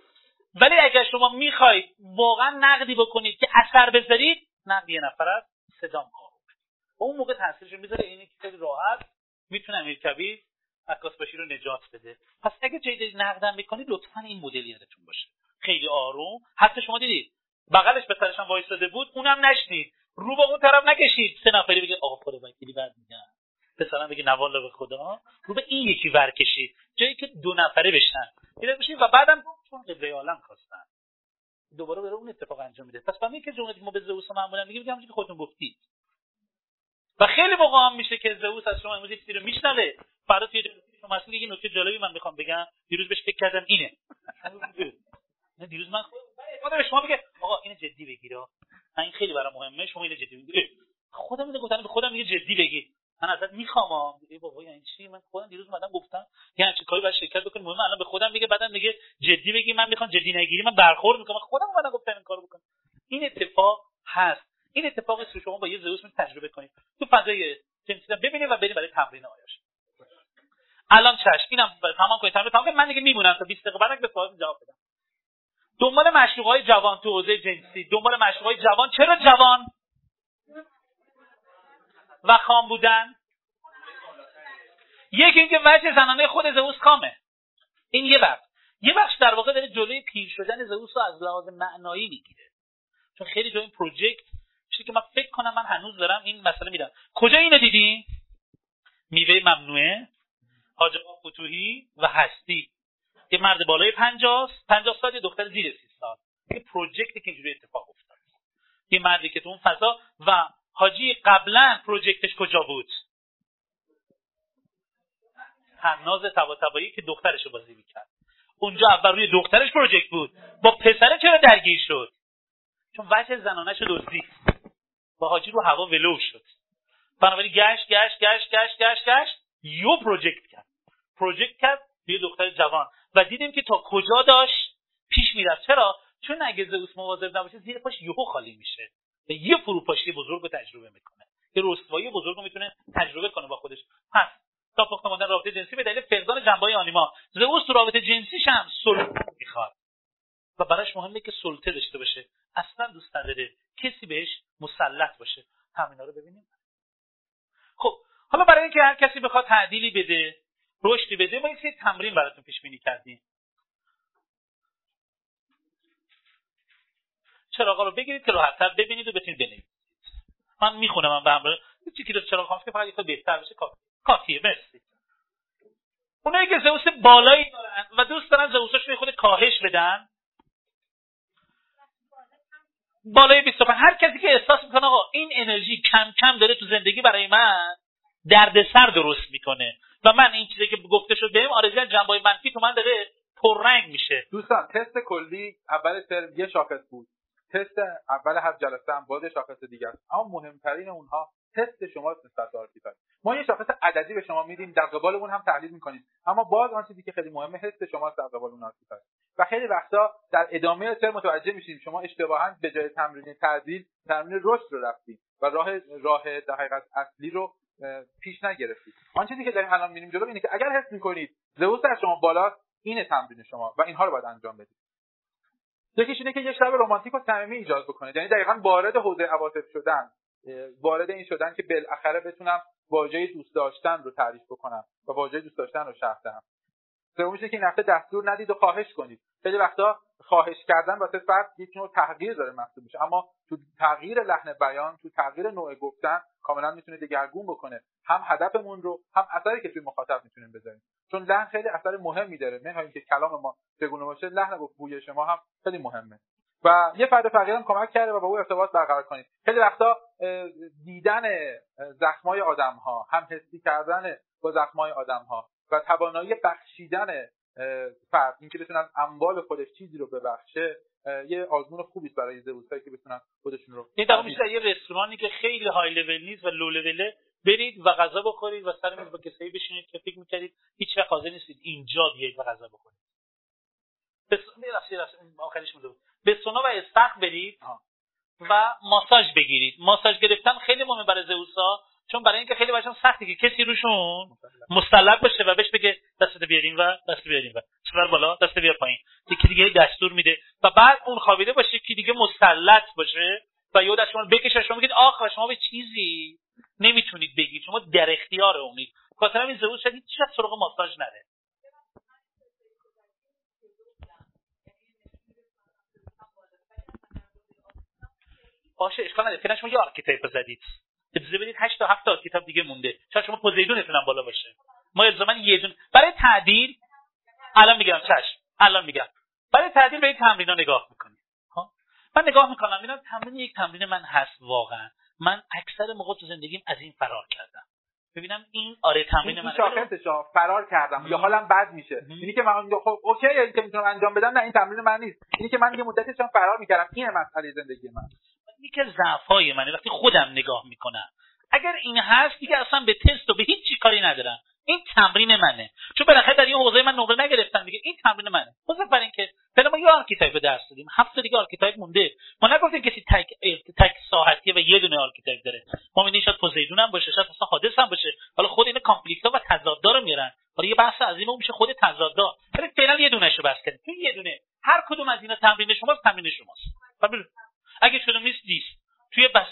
ولی اگر شما می‌خواید واقعا نقدی بکنید که اثر بذارید نقد یه نفر است صدام آروم اون موقع تاثیرش می‌ذاره. اینه که خیلی راحت می‌تونه امیر کبیر عکاس باشی رو نجات بده. پس اگه جای نقدم می‌کنید لطفا این مدل یادتون باشه. خیلی آروم. حتی شما دیدید بغلش به سرش هم وایساده بود اونم نشنید. رو به اون طرف نکشید. سه نفری بگه آقا خدا وکیلی بعد میگن پسرم بگه نوالا به خدا. رو به این یکی ور کشید. جایی که دو نفره بشن. بشید و بعدم چون قبله عالم خواستن. دوباره بره اون اتفاق انجام میده. پس من که جمله ما به زئوس معمولا میگیم میگم که خودتون گفتید. و خیلی موقع هم میشه که زئوس از شما امروز چیزی رو میشنوه. فردا توی شما اصلا یه نکته جالبی من می‌خوام بگم. دیروز بهش فکر کردم اینه. نه دیروز من خودم شما میگه آقا اینو جدی بگیر این خیلی برام مهمه شما اینو جدی بگیر. خودم میگه گفتم به خودم میگه جدی بگیر. من ازت می‌خوام ای بابا یعنی چی؟ من خودم دیروز اومدم گفتم یعنی چه کاری باید شرکت بکنم مهم الان به خودم میگه بعدم میگه جدی بگی من می‌خوام جدی نگیری من برخورد می‌کنم. خودم اومدم گفتم این کارو بکن این اتفاق هست. این اتفاق رو شما با یه زئوس تجربه کنید تو فضای جنسی ببینید و برید برای تمرین آیاش. الان چش اینم تمام کنید. تمام تمام من دیگه میمونم تا 20 دقیقه بعد به سوال جواب بدم. دنبال مشروق های جوان تو حوزه جنسی. دنبال مشروق های جوان. چرا جوان؟ و خام بودن. یکی اینکه وجه زنانه خود زئوس کامه این یه بخش. یه بخش در واقع داره جلوی پیر شدن زئوس رو از لحاظ معنایی می‌گیره. چون خیلی جای این پروژکت چیزی که من فکر کنم من هنوز دارم این مسئله میدم کجا اینو دیدی میوه ممنوعه حاج فتوحی و هستی. یه مرد بالای 50 50 سال یه دختر زیر 30 سال. یه پروژکتی که اینجوری اتفاق افتاد. یه مردی که تو اون فضا و حاجی قبلا پروژکتش کجا بود؟ تناز تبایی که دخترش رو بازی می‌کرد. اونجا اول روی دخترش پروژکت بود. با پسر چرا درگیر شد؟ چون وجه زنانش رو دزدید با حاجی رو هوا ولو شد. بنابراین گشت گشت گشت گشت گشت گشت یو پروژکت کرد. پروژکت کرد یه دختر جوان. و دیدیم که تا کجا داشت؟ پیش می‌رفت. چرا؟ چون اگه زئوس مواظب نباشه زیر پاش یهو خالی میشه. و یه فروپاشی بزرگ رو تجربه می‌کنه. یه رسوایی بزرگ رو می‌تونه تجربه کنه با خودش. پس تا پخته ماندن رابطه جنسی به دلیل فقدان جنبه آنیما. زئوس تو رابطه جنسیش هم سلطه می‌خواد. و براش مهمه که سلطه داشته باشه. اصلا دوست نداره کسی بهش مسلط باشه. همینا رو ببینیم. خب حالا برای اینکه هر کسی بخواد تعدیلی بده رشدی بده ما یه تمرین براتون پیش بینی کردیم چراغا رو بگیرید که راحتتر ببینید و بتونید بنویسید. من می‌خونم من به همراه چیزی که چراغ خواهم که فقط یه بهتر بشه کافیه. مرسی. اونایی که زئوس بالایی دارن و دوست دارن زئوساشون خود کاهش بدن. بالای 25 هر کسی که احساس می‌کنه آقا این انرژی کم کم داره تو زندگی برای من دردسر درست می‌کنه. و من این چیزی که گفته شد بهم آرزوی جنبای منفی تو من داره پررنگ میشه. دوستان تست کلی اول ترم یه شاخص بود. تست اول هر جلسه هم باز شاخص دیگه است. اما مهمترین اونها تست شما نسبت به ما یه شاخص عددی به شما میدیم در قبال اون هم تحلیل می‌کنیم. اما باز آن چیزی که خیلی مهمه حس شما در قبال اون archetype و خیلی وقتا در ادامه ترم متوجه میشیم. شما اشتباها به جای تمرین تعدیل تمرین رشد رو رفتید و راه راه در حقیقت اصلی رو پیش نگرفتید. آن چیزی که داریم الان می‌بینیم جلو اینه که اگر حس می‌کنید زئوس از شما بالاست اینه تمرین شما و اینها رو باید انجام بدید. یکیش اینه که یک شب رمانتیک و صمیمی ایجاد بکنید. یعنی دقیقا وارد حوزه عواطف شدن وارد این شدن که بالاخره بتونم واژه دوست داشتن رو تعریف بکنم و واژه دوست داشتن رو شرح دهم سومیش که این دستور ندید و خواهش کنید. خیلی وقتا خواهش کردن واسه فرد یک نوع تغییر داره محسوب میشه. اما تو تغییر لحن بیان تو تغییر نوع گفتن کاملا می‌تونه دگرگون بکنه. هم هدفمون رو هم اثری که توی مخاطب می‌تونیم بذاریم. چون لحن خیلی اثر مهمی داره. نه اینکه کلام ما چگونه باشه لحن و بوی شما هم خیلی مهمه. و یه فرد فقیر هم کمک کرده و با او ارتباط برقرار کنید خیلی وقتا دیدن زخمای آدم ها هم حسی کردن با زخمای آدم ها و توانایی بخشیدن فرد اینکه بتونه از اموال خودش چیزی رو ببخشه یه آزمون خوبی است برای زئوسایی که بتونن خودشون رو این در میشه یه رستورانی که خیلی های لول نیست و لو لوله برید و غذا بخورید و سر میز با کسایی بشینید که فکر می‌کردید هیچ وقت حاضر نیستید اینجا بیاید و غذا بخورید. به آخرش به سونا و استخ برید و ماساژ بگیرید. ماساژ گرفتن خیلی مهمه برای زئوسا. چون برای اینکه خیلی باشم سخته که کسی روشون مسلط باشه و بهش بگه دستت بیارین و دست بیارین و سر بالا دست بیار پایین. یکی دیگه دستور میده. و بعد اون خوابیده باشه که دیگه مسلط باشه و یه از شما بکشه شما میگید آخ شما به چیزی نمی‌تونید بگید. شما در اختیار اونید خاطر این زئوس شدید هیچ سراغ ماساژ نره. باشه اشکال نداره. فعلا شما یه archetype زدید. اجازه بدید 8 تا 7 تا archetype دیگه مونده. شاید شما پوزیدونتون بالا باشه. ما الزاما یه دونه برای تعدیل الان میگم چشم. الان میگم. برای تعدیل به این تمرین ها نگاه می‌کنیم ها؟ من نگاه می‌کنم. اینا تمرین یک تمرین من هست واقعا. من اکثر موقع تو زندگیم از این فرار کردم. ببینم این آره تمرین من فرار کردم. یا حالم بد میشه. اینی که من خب okay این که می‌تونم انجام بدم نه این تمرین من نیست. اینی که من یه مدتی چون فرار می‌کردم. این مسئله زندگی من. یکی از ضعف‌های منه وقتی خودم نگاه می‌کنم. اگر این هست دیگه اصلا به تست و به هیچ کاری ندارم. این تمرین منه. چون بالاخره در این حوزه من نمره نگرفتم دیگه. این تمرین منه. خصوصا برای اینکه فعلا ما یه archetype درس دادیم. هفت دیگه archetype مونده. ما نگفتیم کسی تک تک ساحتیه و یه دونه archetype داره. ما میدین شاید پوزیدون هم باشه شاید مثلا هادس هم باشه. حالا خود این conflict ا و تضاددا رو میارن. حالا یه بحث عظیم میشه خود تضاددا ولی فعلا یه دونهشو بس یه دونه. هر کدوم از اینا تمرین شماست تمرین شماست. اگه شده نیست نیست. توی بس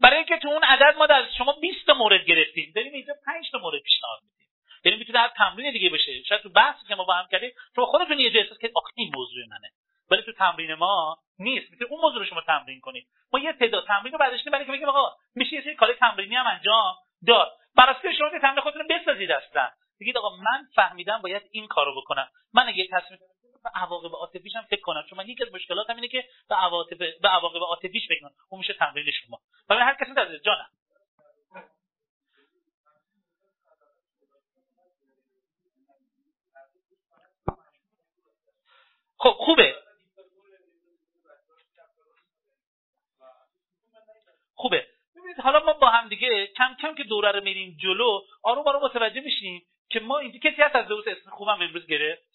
برای اینکه تو اون عدد ما در شما 20 تا مورد گرفتیم. داریم اینجا 5 تا مورد پیشنهاد میدیم. یعنی می‌تونه هر تمرین دیگه بشه. شاید تو بحثی که ما با هم کردیم شما خودتون یه جا احساس کنید آخه این موضوع منه. ولی تو تمرین ما نیست. می‌تونه اون موضوع رو شما تمرین کنید. ما یه تعداد تمرین رو برداشتیم برای اینکه بگیم آقا میشه یه سری کار تمرینی هم انجام داد. بر شما تمرین خودتون رو بسازید اصلا. بگید آقا من فهمیدم باید این کارو بکنم. من اگه تصمیم به عواقب عاطفیش هم فکر کنم. چون من یکی از مشکلاتم اینه که به عواقب به عواقب عاطفیش فکر کنم. اون میشه تمرین شما. و هر کسی در جانم. خب خوبه. خوبه. ببینید حالا ما با هم دیگه کم کم که دوره رو میریم جلو آروم آروم متوجه میشیم که ما اینجا کسی هست از دوست اسم خوبم امروز گرفت.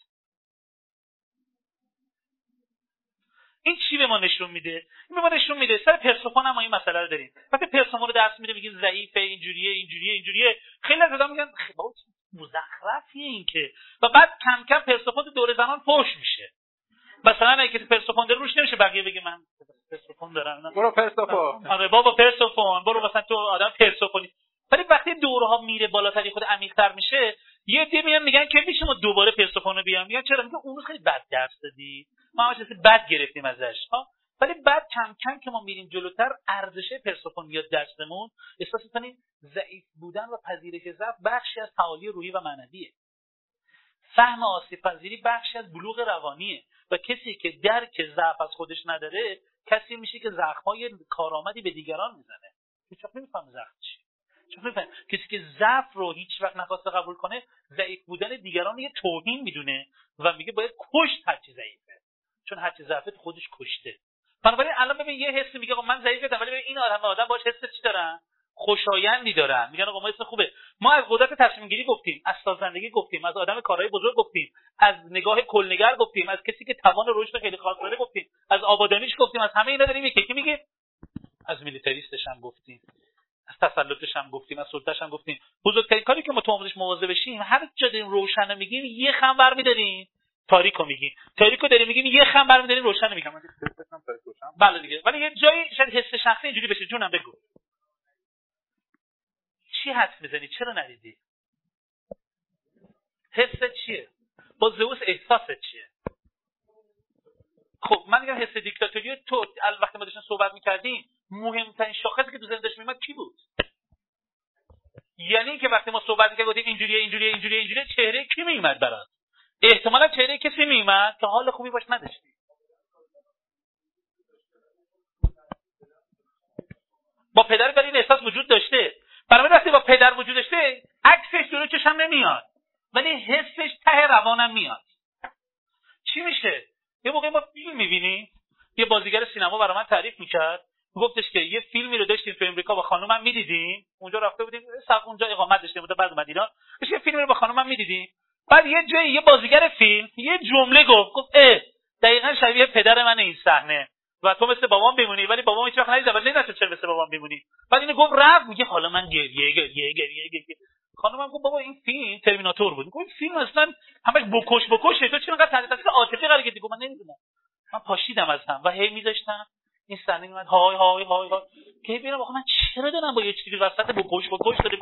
این چی به ما نشون میده؟ این به ما نشون میده. سر پرسوفون هم ما این مسئله رو داریم. وقتی پرسوفون رو درس میده میگیم ضعیفه اینجوریه اینجوریه اینجوریه. خیلی از آدم میگن بابا مزخرفیه این که. و بعد کم کم پرسوفون دور زنان فوش میشه. مثلا اگه کسی پرسوفون داره روش نمیشه بقیه بگه من پرسوفون دارم. برو پرسوفون آره بابا پرسوفون برو مثلا تو آدم پرسوفونی ولی وقتی دورها میره بالاتر خود عمیق‌تر میشه یه عده میان میگن که میشه ما دوباره پرسوفون رو بیام میگن چرا؟ میگه اون خیلی بد درس دادی. ما همش بد گرفتیم ازش ها؟ ولی بعد کم کم که ما میریم جلوتر ارزش پرسوفون میاد درسمون احساس می‌کنیم ضعیف بودن و پذیرش ضعف بخشی از تعالی روحی و معنویه. فهم آسیب پذیری بخشی از بلوغ روانیه و کسی که درک ضعف از خودش نداره کسی میشه که زخمای کارآمدی به دیگران می‌زنه. هیچ وقت نمی‌فهمه زخم چی؟ کسی که ضعف رو هیچ وقت نخواسته قبول کنه ضعیف بودن دیگران یه توهین می‌دونه و میگه باید کشت هرچی ضعیفه. چون هرچی ضعفه خودش کشته. بنابراین الان ببین یه حسی میگه آقا من ضعیفم ولی ببین این آدم آدم باش حس چی دارن؟ خوشایندی دارن. میگن آقا ما اسم خوبه. ما از قدرت تصمیم گیری گفتیم از سازندگی گفتیم از آدم کارهای بزرگ گفتیم از نگاه کلنگر گفتیم از کسی که توان رشد خیلی خاص داره گفتیم از آبادانیش گفتیم از همه اینا داریم. یکی میگه از میلیتریستش هم گفتیم از تسلطش هم گفتیم از سلطه‌ش هم گفتیم. بزرگترین کاری که ما تو آموزش مواظب بشیم هر جا داریم روشن میگیم یه خم برمیداریم تاریکو میگیم تاریکو داریم میگیم یه خم برمیداریم روشن میگیم بله دیگه. ولی یه جایی شاید حس شخصی اینجوری بشه. جونم بگو. چی حد می‌زنی؟ چرا ندیدی؟ حس چیه؟ با زئوس احساست چیه؟ خب من میگم حس دیکتاتوری. تو وقتی ما داشتیم صحبت می‌کردیم مهمترین شاخصی که تو ذهن داشت میومد کی بود؟ یعنی که وقتی ما صحبت می‌کردیم گفتیم اینجوریه اینجوریه اینجوریه اینجوریه چهره کی میومد برات؟ احتمالا چهره کسی میومد که حال خوبی باش نداشتی. با پدر ولی این احساس وجود داشته. برای وقتی با پدر وجود داشته عکسش جلو چشم نمیاد. ولی حسش ته روانم میاد. چی میشه؟ یه موقع ما فیلم می‌بینیم یه بازیگر سینما برای من تعریف می‌کرد. گفتش که یه فیلمی رو داشتیم تو امریکا با خانومم می‌دیدیم. اونجا رفته بودیم سق اونجا اقامت داشتیم بود بعد اومد اینا یه فیلمی رو با خانومم می‌دیدیم. بعد یه جایی یه بازیگر فیلم یه جمله گفت گفت اه دقیقا شبیه پدر من این صحنه و تو مثل بابام بمونی ولی بابام هیچ وقت ندید ولی نمی‌دونم چرا مثل بابام بمونی بعد اینو گفت رفت میگه حالا من گریه گریه گریه گریه. خانمم گفت بابا این فیلم ترمیناتور بود. گفت فیلم اصلا همش بکش بکشه. تو چرا انقدر تحت تاثیر عاطفی قرار گرفتی؟ من نمی‌دونم. من پاشیدم از هم و هی میذاشتم. این صحنه میومد های های های های. که ببینم آخه من چرا دارم با یه چیزی وسط بکش بکش داره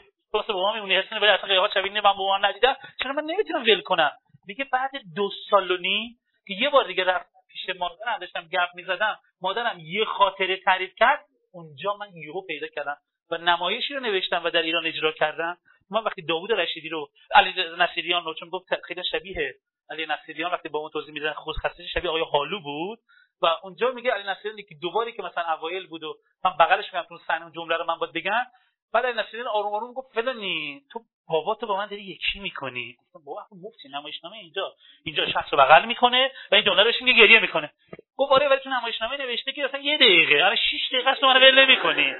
حس ولی اصلا قیافش شبیه من بابا ندیدم چرا من نمی‌تونم ول کنم؟ میگه بعد دو سال و نیم که یه بار دیگه رفت پیش مادرم داشتم گپ می‌زدم. مادرم یه خاطره تعریف کرد اونجا من یهو پیدا کردم و نمایشی رو نوشتم و در ایران اجرا کردم. من وقتی داوود رشیدی رو علی نصیریان رو چون گفت خیلی شبیه علی نصیریان وقتی با اون توضیح میدن خود خسته شبیه آقای حالو بود. و اونجا میگه علی نصیریان که دوباری که مثلا اوایل بود و من بغلش میگم تو سن اون جمله رو من باید بگم. بعد علی نصیریان آروم آروم گفت فلانی تو بابا تو با من داری یکی می‌کنی. گفتم بابا مفتی نمایشنامه اینجا. اینجا شخص رو بغل می‌کنه و این جمله رو میگه گریه می‌کنه. گفت آره ولی تو نمایشنامه نوشته که اصلا یه دقیقه. آره 6 دقیقه است من ول نمی‌کنی.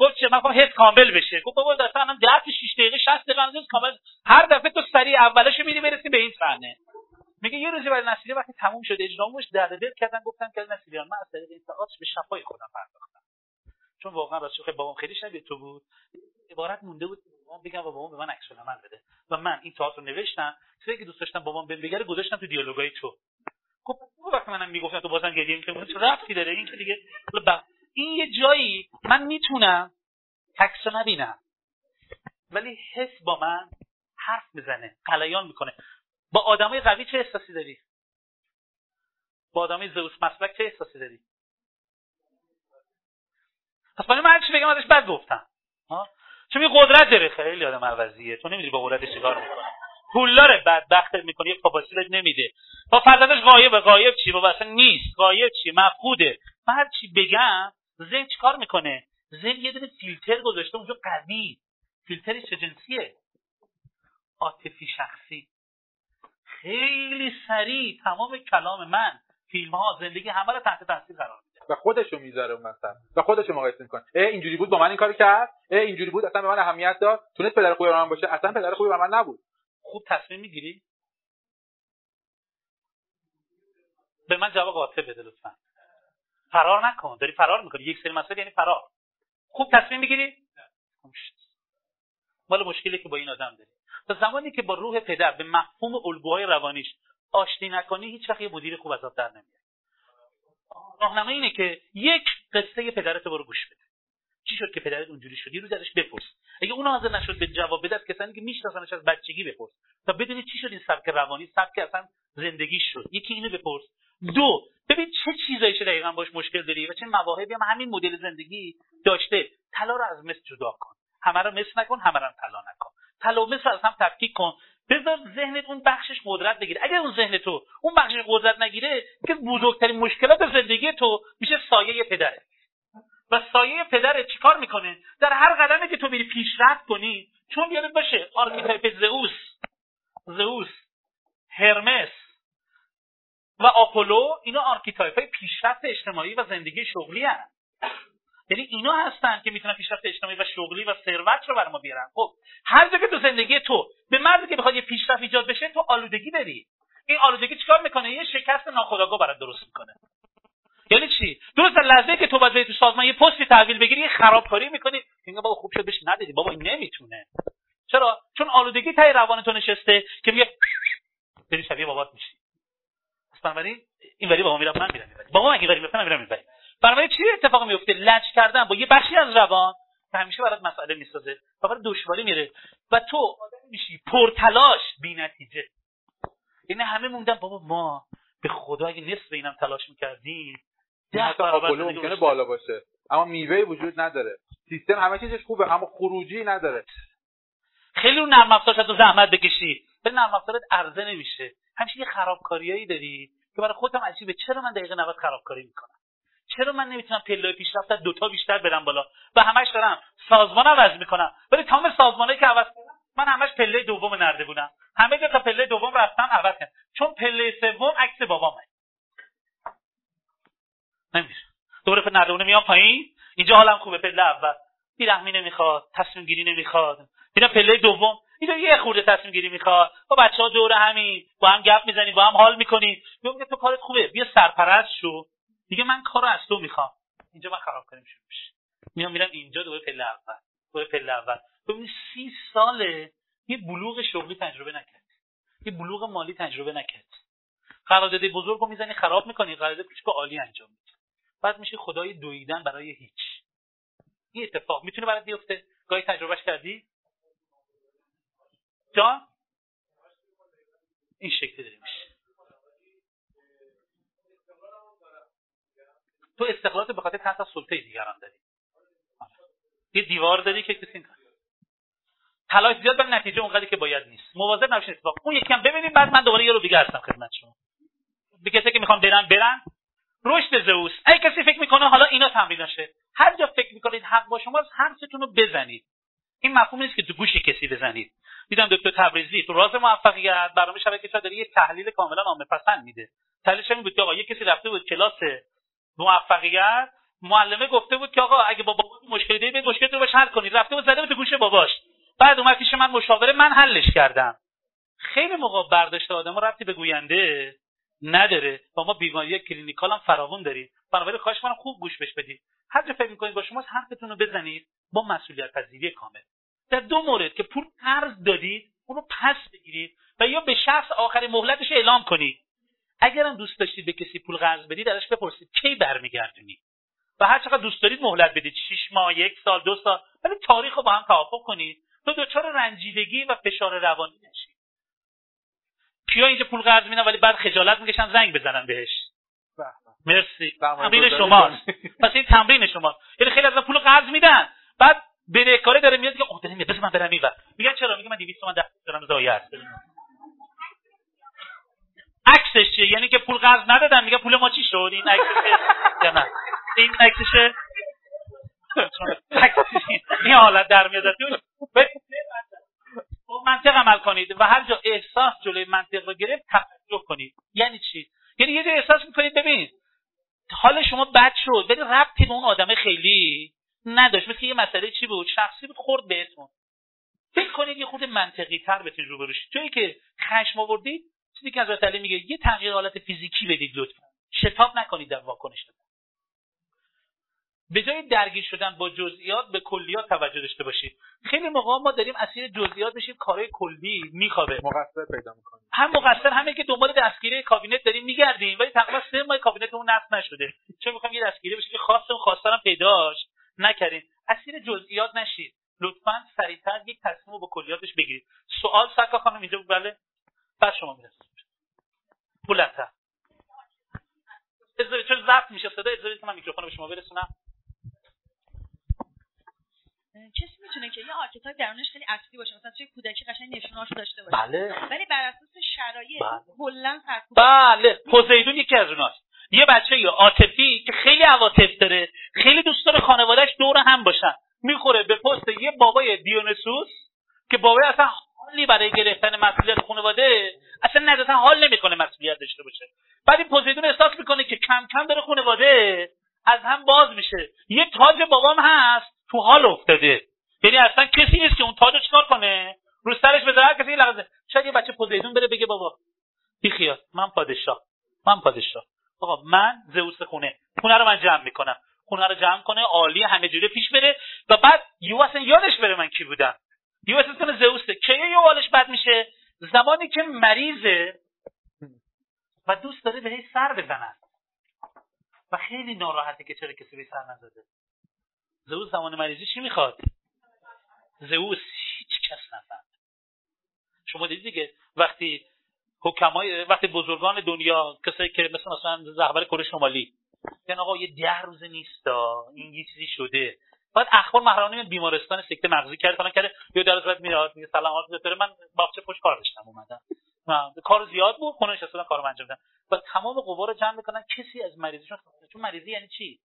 گفت چه من حس کامل بشه. گفت بابا اصلا الان 10 تا 6 دقیقه 60 دقیقه انداز کامل. هر دفعه تو سریع اولش میری برسی به این صحنه. میگه یه روزی برای نصیری وقتی تموم شد اجرامش درد دل کردن گفتن که نصیریان من از طریق این به شفای خودم پرداختم. چون واقعا راست خیلی بابام خیلی شبیه تو بود. عبارت مونده بود بابام بگم و بابام به من عکس العمل بده. و من این تئاتر رو نوشتم. چیزی که دوست داشتم بابام بهم بگه گذاشتم تو دیالوگای تو. خب وقتی منم می‌گفتم تو بازم گریه می‌کنی. رفتی داره؟ این که دیگه این یه جایی من می‌تونم عکس نبینم. ولی حس با من حرف می‌زنه قلیان می‌کنه. با آدمای قوی چه احساسی داری؟ با آدمای زئوس مسلک چه احساسی داری؟ پس من هر چی بگم ازش بد گفتم. چون یه قدرت داره. خیلی آدم عوضیه. تو نمی‌دونی با قدرتش چیکار می‌کنه. پولدار بدبخت می‌کنه. یه بهت نمیده. با فرزندش غایبه غایب چی؟ با اصلا نیست. غایب چی؟ مفقوده. من هر چی بگم ذهن چیکار می‌کنه؟ ذهن یه دونه فیلتر گذاشته. اونجا قوی. فیلترش چه جنسیه عاطفی شخصی. خیلی سریع تمام کلام من فیلم ها زندگی همه رو تحت تاثیر قرار و خودشو می‌ذاره مثلا و خودشو مقایسه می‌کنه. اه اینجوری بود با من این کارو کرد؟ اه اینجوری بود اصلا به من اهمیت داد؟ تونست پدر خوبی من باشه؟ اصلا پدر خوبی من نبود. خوب تصمیم می‌گیری؟ به من جواب قاطع بده لطفا. فرار نکن. داری فرار می‌کنی. یک سری مسائل یعنی فرار. خوب تصمیم می‌گیری؟ مال مشکلی که با این آدم داری. تا زمانی که با روح پدر به مفهوم الگوهای روانیش آشتی نکنی هیچ وقت یه مدیر خوب ازت در نمیاد. راهنمای اینه که یک قصه پدرت برو گوش بده. چی شد که پدرت اونجوری شد یه روز بپرس. اگه اون حاضر نشد به جواب بده کسانی که میشناسنش از بچگی بپرس. تا بدونی چی شد این سبک روانی سبک اصلا زندگی شد. یکی اینو بپرس. دو ببین چه چیزایی دقیقا باش مشکل داری و چه مواهبی هم همین مدل زندگی داشته. طلا رو از مس جدا کن. همه رو مس نکن همه رو طلا نکن. طلا و مس از هم تفکیک کن. بذار ذهنت اون بخشش قدرت بگیره. اگر اون ذهن تو اون بخشش قدرت نگیره که بزرگترین مشکلات زندگی تو میشه سایه پدره. و سایه پدره چیکار می‌کنه؟ در هر قدمی که تو میری پیشرفت کنی چون یاد باشه archetype زئوس زئوس هرمس و آپولو اینا archetype های پیشرفت اجتماعی و زندگی شغلی هست یعنی اینا هستن که می‌تونن پیشرفت اجتماعی و شغلی و ثروت رو بر ما بیارن. خب هر جا که تو زندگی تو به مردی که بخواد یه پیشرفت ایجاد بشه تو آلودگی داری این آلودگی چیکار می‌کنه؟ یه شکست ناخودآگاه برات درست می‌کنه. یعنی چی؟ درست لحظه که تو باید تو سازمان یه پستی تحویل بگیری یه خرابکاری می‌کنی. میگه بابا خوب شد بهش ندیدی بابا این نمی‌تونه. چرا؟ چون آلودگی تای روان تو نشسته که میگه بری شبیه بابات میشی. بنابراین این وری بابا میرم من میرم بابا این وری میرم میرم بنابراین چی اتفاق میفته؟ لج کردن. با یه بخشی از روان که همیشه برات مسئله می‌سازه. و برات دشواری میره. و تو آدم میشی. پرتلاش. بی نتیجه. یعنی همه موندن بابا ما به خدا اگه نصف اینم تلاش می‌کردیم ده برابر ممکنه بالا باشه. اما میوه وجود نداره. سیستم همه چیزش خوبه اما خروجی نداره. خیلی رو نرم افزارت زحمت بکشی. به نرم افزارت عرضه نمیشه. همیشه یه خرابکاریایی داری که برای خودم عجیبه. چرا من دقیقه 90 خرابکاری می‌کنم؟ چرا من نمی‌تونم پله پیشرفت دو تا بیشتر برم بالا؟ و همش دارم سازمان عوض می‌کنم. ولی تمام سازمانی که عوض کردم من همش پله دوم نرده بودم. همه جا تا پله دوم رفتم عوض کردم چون پله سوم عکس بابامه. نمیشه. دوره نردونه میام پایین. اینجا حالم خوبه پله اول. بیرحمی نمی‌خواد تصمیم گیری نمی‌خواد. میرم پله دوم. اینجا یه خورده تصمیم گیری می‌خواد. با بچه ها دور همین. با هم گپ می‌زنیم با هم حال می‌کنیم. میگم تو کارت خوبه. بیا سرپرست شو. دیگه من کارو از تو می‌خوام. اینجا من خراب کنیم شروع میشه. میام میرم اینجا دوباره پله اول. دوباره پله اول. ببین سی ساله یه بلوغ شغلی تجربه نکردی یه بلوغ مالی تجربه نکرد. قرارداد بزرگ رو می‌زنی خراب می‌کنی. قرارداد کوچیک عالی انجام میدی بعد میشه خدای دویدن برای هیچ. این اتفاق می‌تونه برات بیفته؟ گاهی تجربهش کردی؟ جان؟ این شکلی داره میشه تو استقلالات به خاطر تحت سلطه دیگران داری. یه دیوار داری که کسی تلاش زیاد ولی نتیجه اونقدری که باید نیست. مواظب نباشید اتفاق. اون یکم ببینید بعد من دوباره یه رو دیگه هستم خدمت شما. به کسی که می‌خوان برن برن. رشد زئوس. اگه کسی فکر می‌کنه حالا اینا تمریناشه هر جا فکر می‌کنید حق با شما حرفتون رو بزنید. این مفهوم نیست که تو گوش کسی بزنید. دیدم دکتر تبریزی تو راز موفقیت برنامه شبکه داره یه تحلیل کاملا عامه پسند میده. تحلیلش این بود که آقا یه کسی رفته بود کلاس موفقیت معلمه گفته بود که آقا اگه با بابا مشکلی دارید مشکل رو باش حل کنید رفته بود زده بود گوش باباش. بعد اومد پیش من مشاوره من حلش کردم. خیلی موقع برداشت آدم ربطی به گوینده؟ نداره. و ما بیماری clinical هم فراوون داریم بنابراین خواهش من خوب گوش بش بدید هر جا فکر می‌کنید با شما حرفتون رو بزنید با مسئولیت پذیری کامل. در دو مورد که پول قرض دادید اون رو پس بگیرید و یا به شخص آخر مهلتش اعلام کنید. اگرم دوست داشتید به کسی پول قرض بدید ازش بپرسید کی برمیگردونید و هر چقدر دوست دارید مهلت بدید. 6 ماه یک سال دو سال. ولی تاریخ رو با هم توافق کنید. تا دچار رنجیدگی و فشار روانی نشید کیا اینجا پول قرض میدن ولی بعد خجالت می‌کشن زنگ بزنن بهش؟ مرسی. تمرین شماست. پس این تمرین شما یعنی خیلی از پول قرض میدن. بعد بدهکاره داره میاد که اوه میاد. بس من برم اینور میگن چرا؟ میگه من 200 تومن دارم ضایع است. عکسش چیه یعنی که پول قرض ندادن. میگه پول ما چی شد؟ این عکسشه. یا نه؟ این عکسشه. این حالت در میاد. با منطق عمل کنید و هر جا احساس جلوی منطق رو گرفت توجه کنید. یعنی چی؟ یعنی یه جا احساس می‌کنید ببین حال شما بد شد. ولی ربطی به اون آدم خیلی نداشت. مثل یه مسئله چی بود؟ شخصی بود خورد بهتون. فکر کنید یه خود منطقی تر بتونید رو بروشید جایی که خشم آوردید چیزی که حضرت علی میگه یه تغییر حالت فیزیکی بدید لطفا. شتاب نکنید در واکنش به جای درگیر شدن با جزئیات به کلیات توجه داشته باشید. خیلی موقع ما داریم اسیر جزئیات بشیم کارهای کلی میخوابه. مقصر پیدا می‌کنیم. هم مقصر همه که دنبال دستگیری کابینت داریم میگردیم ولی تقریبا سه ماه کابینتمون نصب نشده. چون می‌خوام یه دستگیری بشه که خواستم خواستارم پیداش نکردیم. اسیر جزئیات نشید. لطفا سریعتر یک تصمیم رو با کلیاتش بگیرید. سوال سکا خانم اینجا بله؟ بعد شما می‌رسید بلندتر. چون ضبط میشه صدا؟ اجازه که من میکروفون به شما برسونم. کسی می‌تونه که یه archetype درونش خیلی اصلی باشه مثلا توی کودکی قشنگ نشوناشو داشته باشه. بله. ولی بر اساس شرایط بله. کلا بله. پوزیدون یکی از اوناست. یه بچه یا عاطفی که خیلی عواطف داره خیلی دوست داره خانوادهش دور هم باشن. می‌خوره به پست یه بابای دیونسوس که بابای اصلا حالی برای گرفتن مسئولیت خانواده اصلا نه حال نمی‌کنه مسئولیت داشته باشه. بعد این پوزیدون احساس می‌کنه که کم کم داره خانواده از هم باز میشه. یه تاج بابام هست تو حال افتاده. یعنی اصلا کسی نیست که اون تاج رو چیکار کنه؟ رو سرش بذاره کسی لحظه. شاید یه بچه پوزیدون بره بگه بابا بیخیال من پادشاه من پادشاه. آقا من زئوس خونه. خونه رو من جمع می‌کنم. خونه رو جمع کنه عالی همه جوره پیش بره. و بعد یو اصلا یادش بره من کی بودم یو اصلا کنه زئوسه که یه حالش بد میشه زمانی که مریضه و دوست داره بهش سر بزنن و خیلی ناراحته که چرا کسی به سر نزده. زئوس زمان مریضی چی می‌خواد؟ زئوس هیچ کس نفهمه. شما دیدید دیگه وقتی حکمای وقتی بزرگان دنیا کسایی که مثل مثلا رهبر کره شمالی یعنی آقا یه ده روزه نیستا این یه چیزی شده. بعد اخبار محرمانه بیمارستان سکته مغزی کرد فلان کرده یه در بعد میاد میگه سلام دکتر من باغچه پشت کار داشتم اومدم. کار زیاد بود خونه نشستم کارو انجام دادم. و تمام قوا رو جمع می‌کنن کسی از مریضیشون چون مریضی یعنی چی؟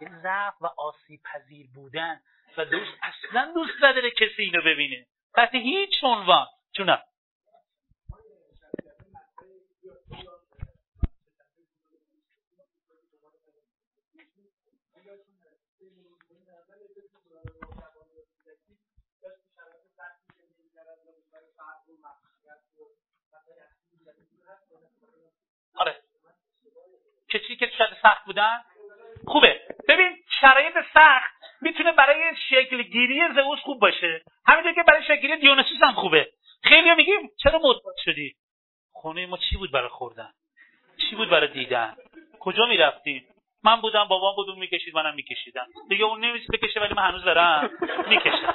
یعنی ضعف و آسیب پذیر بودن و دوست اصلا دوست نداره کسی اینو ببینه. تحت هیچ عنوان. چونم آره. کسی که شاید سخت بودن؟ خوبه. ببین شرایط سخت می‌تونه برای شکل گیری زئوس خوب باشه. همینطور که برای شکل گیری دیونیسوس هم خوبه. خیلی میگیم چرا معتاد شدی؟ خونه ما چی بود برای خوردن؟ چی بود برای دیدن؟ کجا می‌رفتیم؟ من بودم بابام بود اون می‌کشید منم میکشیدم. دیگه اون نمیشه بکشه ولی من هنوز دارم می‌کشم.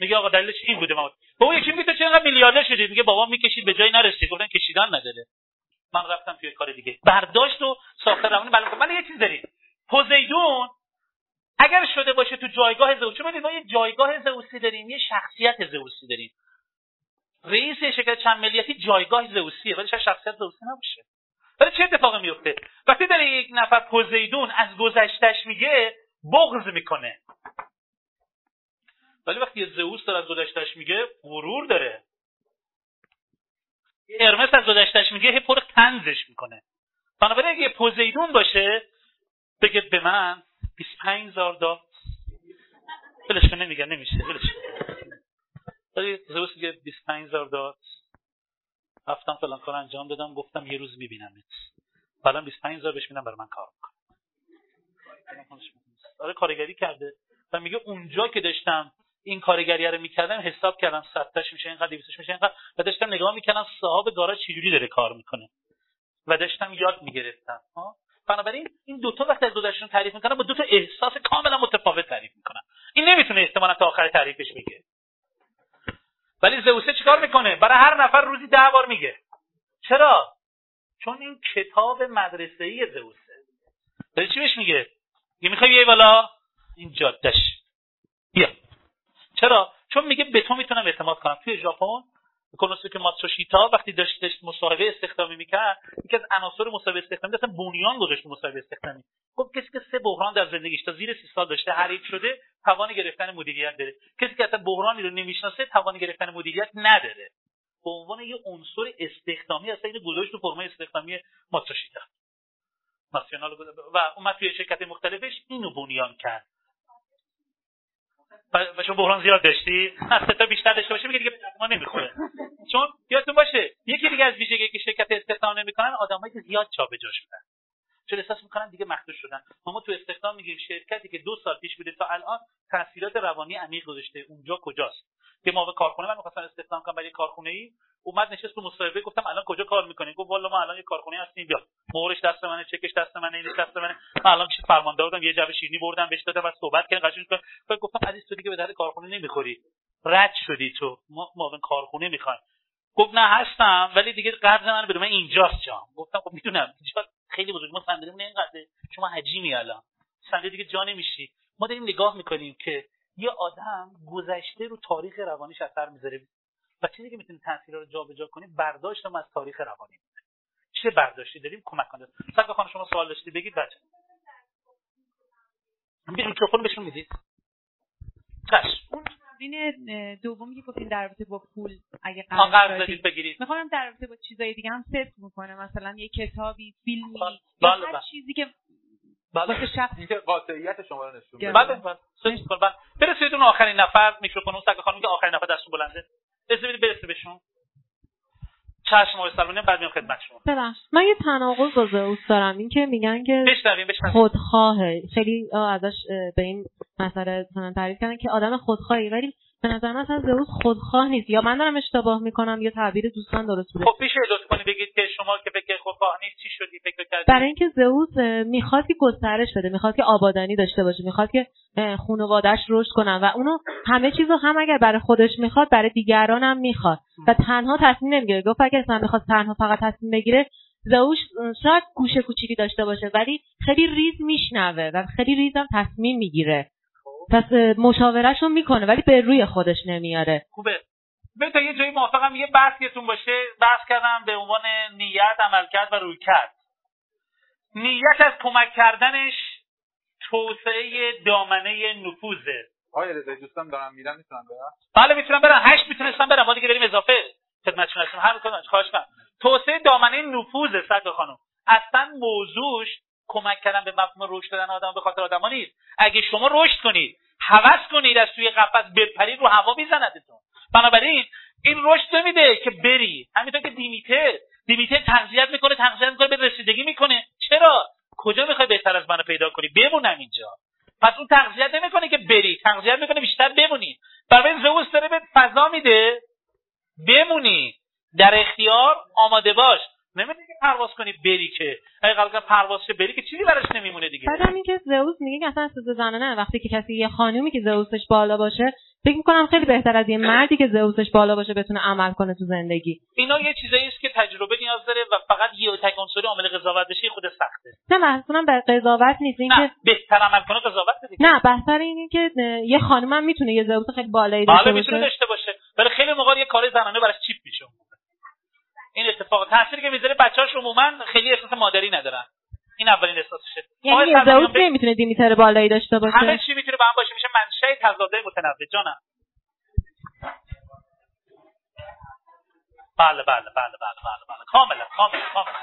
میگه آقا دلیلش این بوده ما بابا یکی میگه تو چرا میلیاردر شدی؟ میگه بابا می‌کشید به جای نرسید گفتن کشیدن نداره من رفتم توی کار دیگه. برداشت و ساخته روانی بلکه من یه چیز داریم. پوزیدون اگر شده باشه تو جایگاه زئوس چون ما یه جایگاه زئوسی داریم یه شخصیت زئوسی داریم. رئیس شرکت چند ملیتی جایگاه زئوسیه ولی شخصیت زئوسی نباشه. ولی چه اتفاقی میفته؟ وقتی داره یک نفر پوزیدون از گذشتش میگه بغض می‌کنه. ولی وقتی زئوس داره از گذشتش میگه غرور داره. ارمس از گذشتش میگه هی پر تنزش می‌کنه. بنابراین اگه پوزیدون باشه بگه به من 25 هزار داد. ولش کن نمیگه نمیشه ولش ولی زئوس میگه 25 هزار داد. رفتم فلان کار انجام دادم گفتم یه روز میبینمت. بعدم 25 هزار بهش میدم برای من کار می‌کنه. آره کارگری کرده. و میگه اونجا که داشتم این کارگری رو می‌کردم حساب کردم 100 تاش میشه اینقدر 200 میشه اینقدر. و داشتم نگاه می‌کردم صاحب گاراژ چجوری داره کار می‌کنه. و داشتم یاد می‌گرفتم ها. بنابراین این دوتا وقتی از گذشتهشون تعریف می‌کنن با دو تا احساس کاملا متفاوت تعریف می‌کنن این نمی‌تونه احتمالا تا آخر تعریفش بگه. ولی زئوسه چیکار می‌کنه؟ برای هر نفر روزی ده بار میگه. چرا؟ چون این کتاب مدرسه ای زئوسه. داری چی بهش میگه؟ یه می‌خوای بیای بالا؟ این جادش بیا. چرا؟ چون میگه به تو می‌تونم اعتماد کنم. توی ژاپن که ماتسوشیتا وقتی داشت داشت مصاحبه استخدامی می‌کرد یکی از عناصر مصاحبه استخدامی اصلا بنیان گذاشت مصاحبه استخدامی. گفت کسی که سه بحران در زندگیش تا زیر سی سال داشته هر شده توان گرفتن مدیریت داره. کسی که اصلا بحرانی رو نمی‌شناسه توان گرفتن مدیریت نداره. به عنوان یه عنصر استخدامی اصلا اینو گذاشت تو فرمای استخدامی ماتسوشیتا. ناسیونال و اومد توی شرکت مختلفش اینو بنیان کرد. و شما بحران زیاد داشتی؟ از تا بیشتر داشته باشه میگه دیگه ما نمی‌خوره. چون یادتون باشه یکی دیگه از ویژگی که شرکت استخدام نمی‌کنن آدمایی که زیاد جابجا شدن چون احساس می‌کنن دیگه مخدوش شدن ما تو استخدام میگیم شرکتی که دو سال پیش بوده تا الان تاثیرات روانی عمیق گذاشته. اونجا کجاست؟ که ما به کارخونه من می‌خواستم استخدام کنم برای کارخونه ای اومد نشست تو مصاحبه گفتم الان کجا کار می‌کنی؟ گفت والا ما الان یه کارخونه هستیم بیا. مهرش دست منه چکش دست منه اینش دست منه. من الان پیش فرمانده بودم یه جعبه شیرینی بردم بهش دادم و صحبت کردن قشنگ بعد گفتم عزیز تو دیگه به درد کارخونه نمی‌خوری. رد شدی تو. ما معاون کارخونه می‌خوایم. گفت نه هستم ولی دیگه قرض من بده من اینجاست جام گفتم خب می‌دونم. اینجا خیلی بزرگ. ما صندلیمون اینقدر شما حجیمی الان. صندلی دیگه جا نمیشی. ما داریم نگاه می‌کنیم که یه آدم گذشته رو تاریخ روانیش اثر می‌ذاره. و چیزی که می‌تونه تاثیر رو جابجا کنه برداشتم از تاریخ روانی. چه برداشتی داریم؟ کمک کنه سرکار خانم شما سوال داشتی بگید بچه میکروفون بهشون می‌دید. اون تمرین دومی که گفتین در رابطه با پول اگه قرض دادید بگیرید. می‌خوام در رابطه با چیزای دیگه هم ست می‌کنه مثلا یه کتابی فیلمی بله هر بله. چیزی که بله. شخص که قاطعیت شما رو نشون بده بله بله. بله. برسید اون آخرین نفر میکروفون اون سگ خانم که آخرین نفر دستون بلنده. بذارید برسه بهشون. چشم آقای سلمانی بعد میام خدمت شما. ببخش من یه تناقض با زئوس دارم. این که میگن که بشنویم بشنویم. خودخواهه. خیلی ازش به این مسئله تعریف کردن که آدم خودخواهی ولی به نظر من اصلا زئوس خودخواه نیست. یا من دارم اشتباه می‌کنم یا تعبیر دوستان درست بوده. خب میشه لطف کنی بگید که شما که فکر خودخواه نیست چی شدی؟ فکر کردی؟ برای اینکه زئوس می‌خواد که گسترش بده می‌خواد که آبادانی داشته باشه می‌خواد که خانواده‌اش رشد کنن و اونو همه چیزو هم اگر برای خودش می‌خواد برای دیگران هم می‌خواد. و تنها تصمیم نمی‌گیره. گفت اگر اصلا می‌خواد تنها فقط تصمیم بگیره زئوس شاید گوشه کوچیکی داشته باشه ولی خیلی ریز میشنوه و خیلی ریزم تصمیم می‌گیره. پس مشاورش رو می‌کنه ولی به روی خودش نمیاره. خوبه. به تا یه جایی موافقم یه بحث یتون باشه. بحث کردم به عنوان نیت عملکرد و روی کرد نیت از کمک کردنش توسعه دامنه نفوذه. آیا رضایی دوستان دارم میرن می‌تونم برم؟ بله می‌تونم برم. هشت می‌تونستم برم. ما دیگه بریم اضافه خدمتتون هستیم. هر کنم خواهش کنم توسعه دامنه نفوذه سرکار خانم. اصلا موضوعش کمک کردن به مفهوم رشد دادن آدم به خاطر آدما نیست. اگه شما رشد کنید هوس کنید از توی قفس بپرید رو هوا میزندتون. بنابراین این رشد نمیده که بری. همینطور که دیمیته دیمیته تغذیت می‌کنه تغذیت می‌کنه به رسیدگی می‌کنه. چرا؟ کجا می‌خوای بهتر از منو پیدا کنی؟ بمونم اینجا. پس اون تغذیت نمی‌کنه که بری. تغذیت می‌کنه بیشتر بمونی. برای زئوس داره به فضا میده. بمونی. در اختیار آماده باش. نمی‌دونی که پرواز کنی بری که. اگه قرار پرواز شه بری که چیزی براش نمیمونه دیگه. بعدم اینکه زئوس میگه که اصلا اساس زنانه وقتی که کسی یه خانومی که زئوسش بالا باشه فکر می‌کنم خیلی بهتر از یه مردی که زئوسش بالا باشه بتونه عمل کنه تو زندگی. اینا یه چیزایی است که تجربه نیاز داره و فقط یه تک عنصری عامل قضاوت بشه خود سخته. نه بحث به قضاوت نیست. اینکه نه بهتر عمل کنه قضاوت دیگه. نه بهتر اینه که یه خانم هم می‌تونه یه زئوس خیلی بالایی داشته حالا می‌تونه باشه. داشته باشه. ولی خیلی موقع یه کار زنانه براش چیپ میشه. این اتفاق تاثیری که می‌ذاره بچه‌هاش عموما خیلی احساس مادری ندارن. این اولین احساسشه یعنی به- نمی‌تونه دیمیتر بالایی داشته باشه؟ همه چی می‌تونه به هم باشه. میشه منشأ تضادهای متنوع. جانم. بله بله بله بله بله بله. کاملا کاملا کاملا.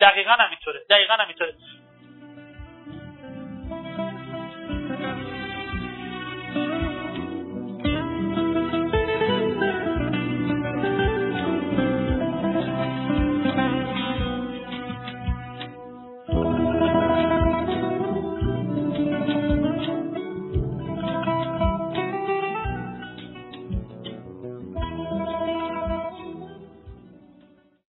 دقیقا همینطوره. دقیقا همینطوره.